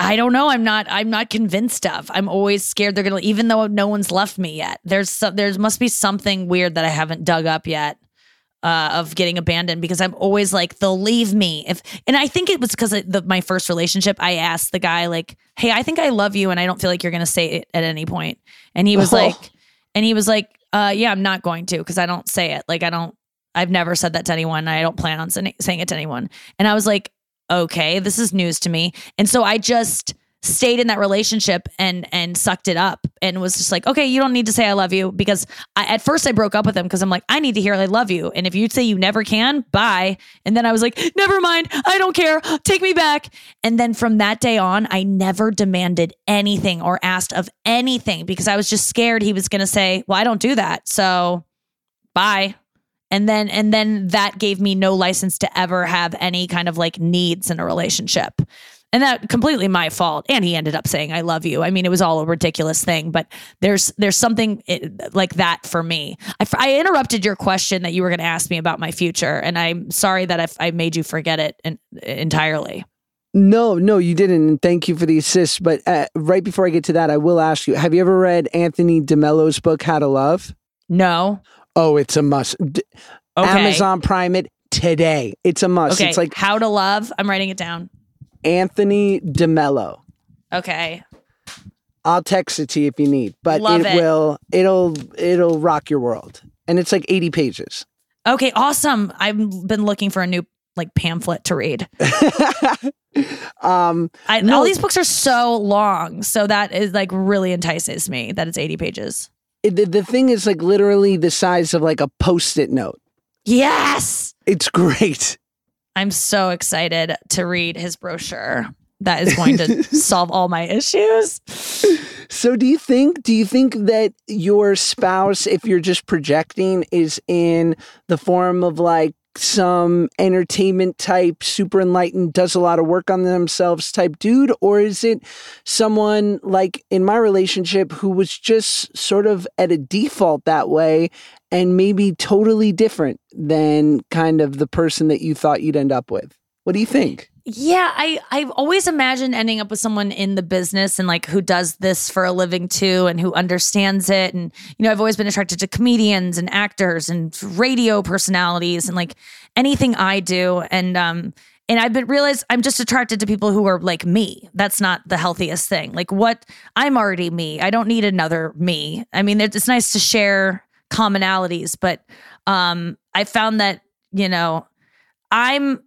I don't know. I'm not I'm not convinced of. I'm always scared they're going to even though no one's left me yet. There's some, there's must be something weird that I haven't dug up yet. Uh, of getting abandoned because I'm always like they'll leave me if and I think it was because the my first relationship I asked the guy like hey I think I love you and I don't feel like you're gonna say it at any point." and he was Oh. like and he was like uh yeah I'm not going to because I don't say it like I don't I've never said that to anyone. I don't plan on saying it to anyone. And I was like, okay, this is news to me. And so I just stayed in that relationship and and sucked it up and was just like, okay, you don't need to say I love you because I, at first I broke up with him because I'm like, I need to hear I love you. And if you say you never can, bye. And then I was like, never mind, I don't care, take me back. And then from that day on, I never demanded anything or asked of anything because I was just scared he was gonna say, well, I don't do that, so bye and then and then that gave me no license to ever have any kind of like needs in a relationship and that completely my fault and he ended up saying i love you i mean it was all a ridiculous thing but there's there's something it, like that for me I, I interrupted your question that you were going to ask me about my future and i'm sorry that i, I made you forget it en- entirely No, no, you didn't. And thank you for the assist. But uh, right before I get to that, I will ask you have you ever read Anthony DeMello's book, How to Love? no Oh, it's a must. D- okay Amazon Prime it today. It's a must. okay It's like how to love i'm writing it down Anthony DeMello. okay I'll text it to you if you need, but Love it, it. will it'll it'll rock your world. And it's like 80 pages. okay awesome i've been looking for a new like pamphlet to read um I, No. all these books are so long, so that is like really entices me that it's eighty pages. It- the, the thing is like literally the size of like a post-it note. Yes, It's great. I'm so excited to read his brochure. That is going to solve all my issues. So do you think do you think that your spouse if you're just projecting is in the form of like some entertainment type super enlightened does a lot of work on themselves type dude or is it someone like in my relationship who was just sort of at a default that way and maybe totally different than kind of the person that you thought you'd end up with? What do you think? Yeah, I I've always imagined ending up with someone in the business and like who does this for a living too and who understands it and you know I've always been attracted to comedians and actors and radio personalities and like anything I do and um and I've been realized I'm just attracted to people who are like me. That's not the healthiest thing. Like what I'm already me. I don't need another me. I mean it's nice to share commonalities, but um I found that, you know, I'm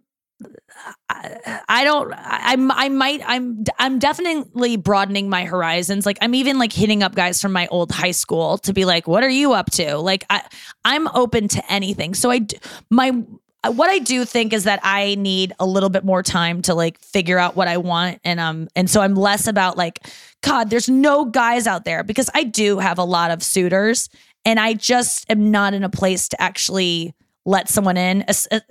I, I don't I'm I might I'm I'm definitely broadening my horizons. Like I'm even like hitting up guys from my old high school to be like, what are you up to? Like I I'm open to anything. So I my what I do think is that I need a little bit more time to like figure out what I want and um and so I'm less about like god there's no guys out there because I do have a lot of suitors and I just am not in a place to actually let someone in.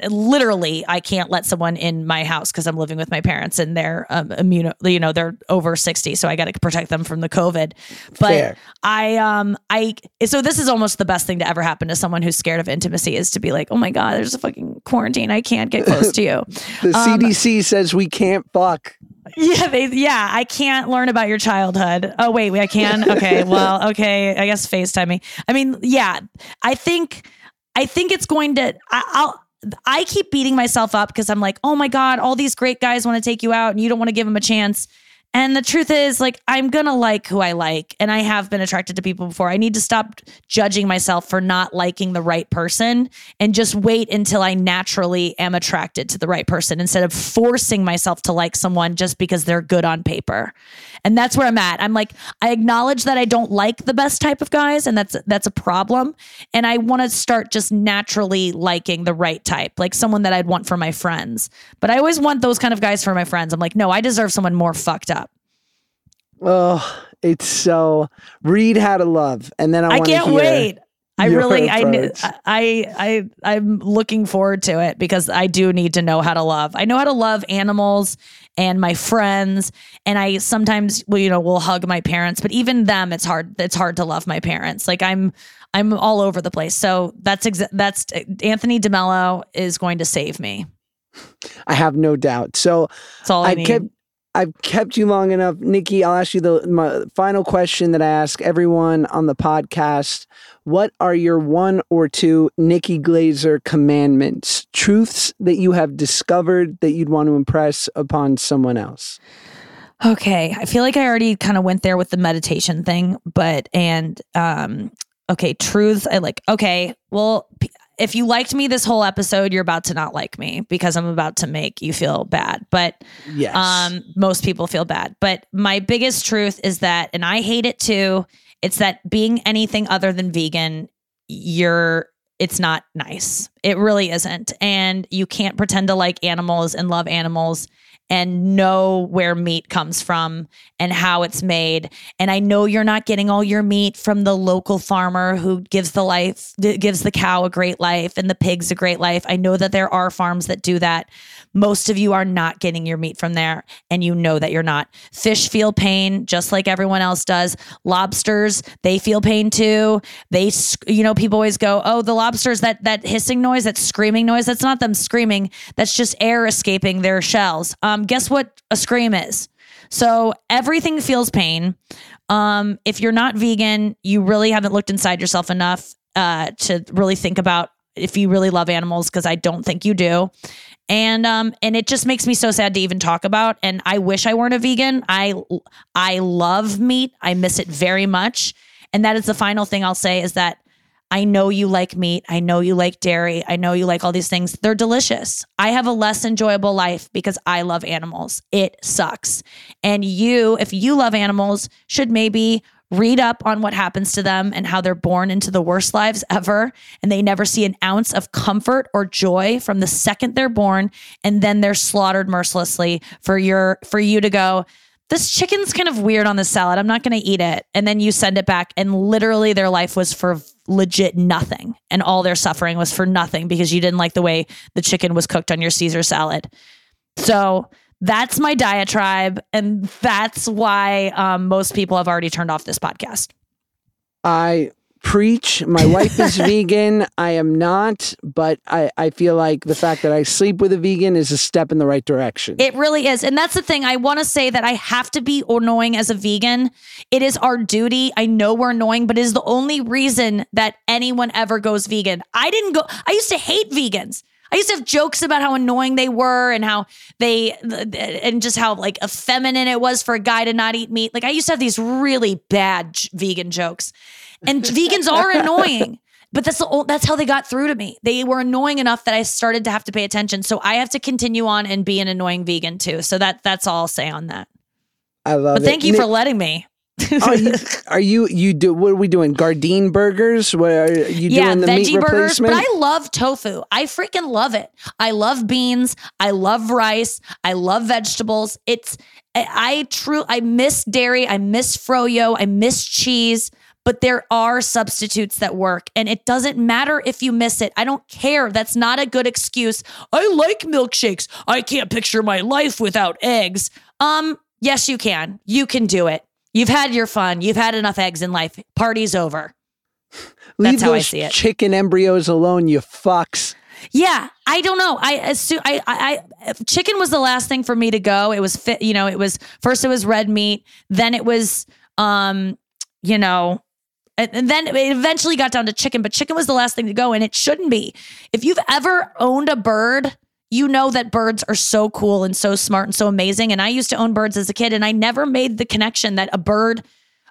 Literally, I can't let someone in my house because I'm living with my parents and they're um, immune. You know, they're over sixty, so I got to protect them from the COVID. But Fair. I, um, I so this is almost the best thing to ever happen to someone who's scared of intimacy is to be like, oh my god, there's a fucking quarantine. I can't get close to you. The Um, CDC says we can't fuck. Yeah, they, yeah. I can't learn about your childhood. Oh wait, wait, I can. Okay, well, okay. I guess Facetime me. I mean, yeah. I think, I think it's going to. I, I'll. I keep beating myself up because I'm like, oh my god, all these great guys want to take you out, and you don't want to give them a chance. And the truth is, like, I'm to like who I like. And I have been attracted to people before. I need to stop judging myself for not liking the right person and just wait until I naturally am attracted to the right person instead of forcing myself to like someone just because they're good on paper. And that's where I'm at. I'm like, I acknowledge that I don't like the best type of guys, and that's that's a problem. And I want to start just naturally liking the right type, like someone that I'd want for my friends. But I always want those kind of guys for my friends. I'm like, no, I deserve someone more fucked up. Oh, it's so read how to love, and then I, I can't wait. I really, I, I, I, I'm looking forward to it because I do need to know how to love. I know how to love animals and my friends, and I sometimes, well, you know, will hug my parents, but even them, it's hard. It's hard to love my parents. Like I'm, I'm all over the place. So that's exa- that's Anthony DeMello is going to save me. I have no doubt. So That's all I, I need. kept I've kept you long enough, Nikki. I'll ask you the final question that I ask everyone on the podcast. What are your one or two Nikki Glaser commandments, truths that you have discovered that you'd want to impress upon someone else? Okay. I feel like I already kind of went there with the meditation thing, but and um okay, truths I like okay, well if you liked me this whole episode, you're about to not like me because I'm about to make you feel bad. But Yes. um most people feel bad. But my biggest truth is that and I hate it too, it's that being anything other than vegan, you're it's not nice. It really isn't. And you can't pretend to like animals and love animals and know where meat comes from and how it's made. And I know you're not getting all your meat from the local farmer who gives the life gives the cow a great life and the pigs a great life. I know that there are farms that do that. Most of you are not getting your meat from there and you know that you're not. Fish feel pain just like everyone else does. Lobsters, they feel pain too. They you know people always go, "Oh, the lobsters that that hissing noise, that screaming noise, that's not them screaming. That's just air escaping their shells." Um guess what a scream is? So everything feels pain. Um, if you're not vegan, you really haven't looked inside yourself enough uh, to really think about if you really love animals, because I don't think you do. And um, and it just makes me so sad to even talk about. And I wish I weren't a vegan. I I love meat. I miss it very much. And that is the final thing I'll say is that I know you like meat. I know you like dairy. I know you like all these things. They're delicious. I have a less enjoyable life because I love animals. It sucks. And you, if you love animals, should maybe read up on what happens to them and how they're born into the worst lives ever. And they never see an ounce of comfort or joy from the second they're born. And then they're slaughtered mercilessly for your, for you to go, this chicken's kind of weird on the salad. I'm not going to eat it. And then you send it back, and literally their life was for legit nothing. And all their suffering was for nothing because you didn't like the way the chicken was cooked on your Caesar salad. So that's my diatribe. And that's why um, most people have already turned off this podcast. I preach. My wife is vegan. I am not, but I, I feel like the fact that I sleep with a vegan is a step in the right direction. It really is. And that's the thing. I want to say that I have to be annoying as a vegan. It is our duty. I know we're annoying, but it is the only reason that anyone ever goes vegan. I didn't go, I used to hate vegans. I used to have jokes about how annoying they were and how they, and just how like effeminate it was for a guy to not eat meat. Like I used to have these really bad vegan jokes. And vegans are annoying. But that's the that's how they got through to me. They were annoying enough that I started to have to pay attention. So I have to continue on and be an annoying vegan too. So that that's all I'll say on that. I love But it. thank you Nick, for letting me. are, you, are you you do what are we doing? Gardein burgers? What are you yeah, doing the meat veggie burgers. But? I love tofu. I freaking love it. I love beans. I love rice. I love vegetables. It's I, I true. I miss dairy. I miss froyo. I miss cheese. But there are substitutes that work, and it doesn't matter if you miss it. I don't care. That's not a good excuse. I like milkshakes. I can't picture my life without eggs. Um, yes, you can. You can do it. You've had your fun. You've had enough eggs in life. Party's over. Leave that's how I see it. chicken embryos alone, you fucks. Yeah, I don't know. I assume I, I, I chicken was the last thing for me to go. It was fit, you know, it was first it was red meat, then it was um, you know, and, then it eventually got down to chicken, but chicken was the last thing to go and it shouldn't be. If you've ever owned a bird, you know that birds are so cool and so smart and so amazing. And I used to own birds as a kid, and I never made the connection that a bird,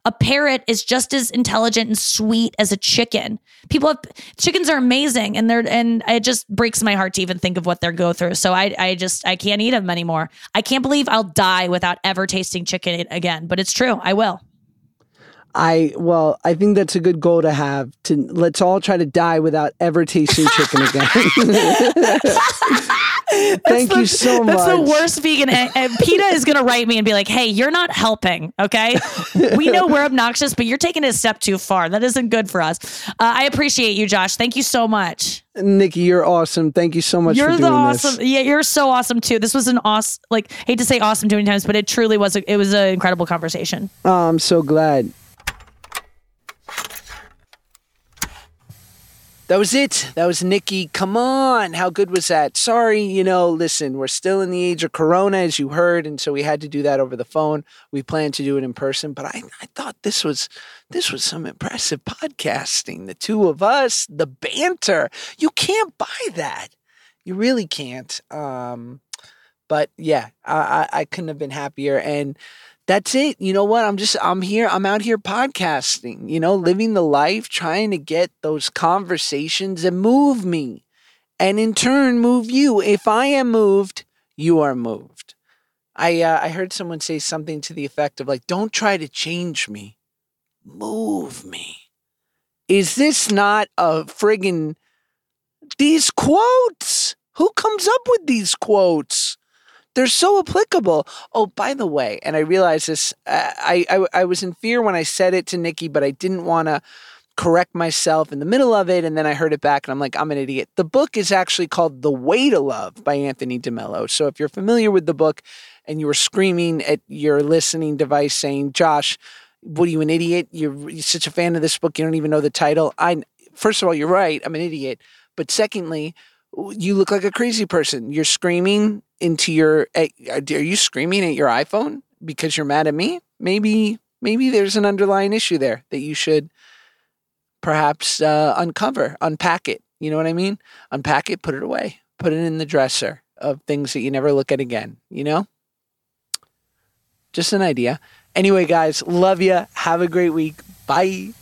a parrot, is just as intelligent and sweet as a chicken. People have chickens are amazing, and they're and it just breaks my heart to even think of what they're go through. So I I just I can't eat them anymore. I can't believe I'll die without ever tasting chicken again. But it's true, I will. I well, I think that's a good goal to have. To let's all try to die without ever tasting chicken again. Thank the, you so much. That's the worst vegan. And, and PETA is going to write me and be like, "Hey, you're not helping. Okay, we know we're obnoxious, but you're taking it a step too far. That isn't good for us." Uh, I appreciate you, Josh. Thank you so much. Nikki, you're awesome. Thank you so much. You're the awesome. This. Yeah, you're so awesome too. This was an awesome. Like, hate to say awesome too many times, but it truly was. A, it was an incredible conversation. Oh, I'm so glad. That was it. That was Nikki. Come on. How good was that? Sorry, you know, listen, we're still in the age of Corona, as you heard, and so we had to do that over the phone. We planned to do it in person, but I, I thought this was this was some impressive podcasting. The two of us, the banter. You can't buy that. You really can't. Um, but yeah, I, I, I couldn't have been happier. And that's it. You know what? I'm just, I'm here, I'm out here podcasting, you know, living the life, trying to get those conversations that move me and in turn move you. If I am moved, you are moved. I, uh, I heard someone say something to the effect of like, don't try to change me, move me. Is this not a friggin' these quotes? Who comes up with these quotes? They're so applicable. Oh, by the way, and I realized this, uh, I, I I was in fear when I said it to Nikki, but I didn't want to correct myself in the middle of it, and then I heard it back, and I'm like, I'm an idiot. The book is actually called The Way to Love by Anthony DeMello. So if you're familiar with the book, and you were screaming at your listening device saying, "Josh, what are you an idiot? You're, you're such a fan of this book, you don't even know the title." I first of all, you're right. I'm an idiot, but secondly you look like a crazy person. You're screaming into your. Uh, are you screaming at your iPhone because you're mad at me? Maybe, maybe there's an underlying issue there that you should perhaps uh, uncover, unpack it. You know what I mean? Unpack it, put it away, put it in the dresser of things that you never look at again. You know? Just an idea. Anyway, guys, love you. Have a great week. Bye.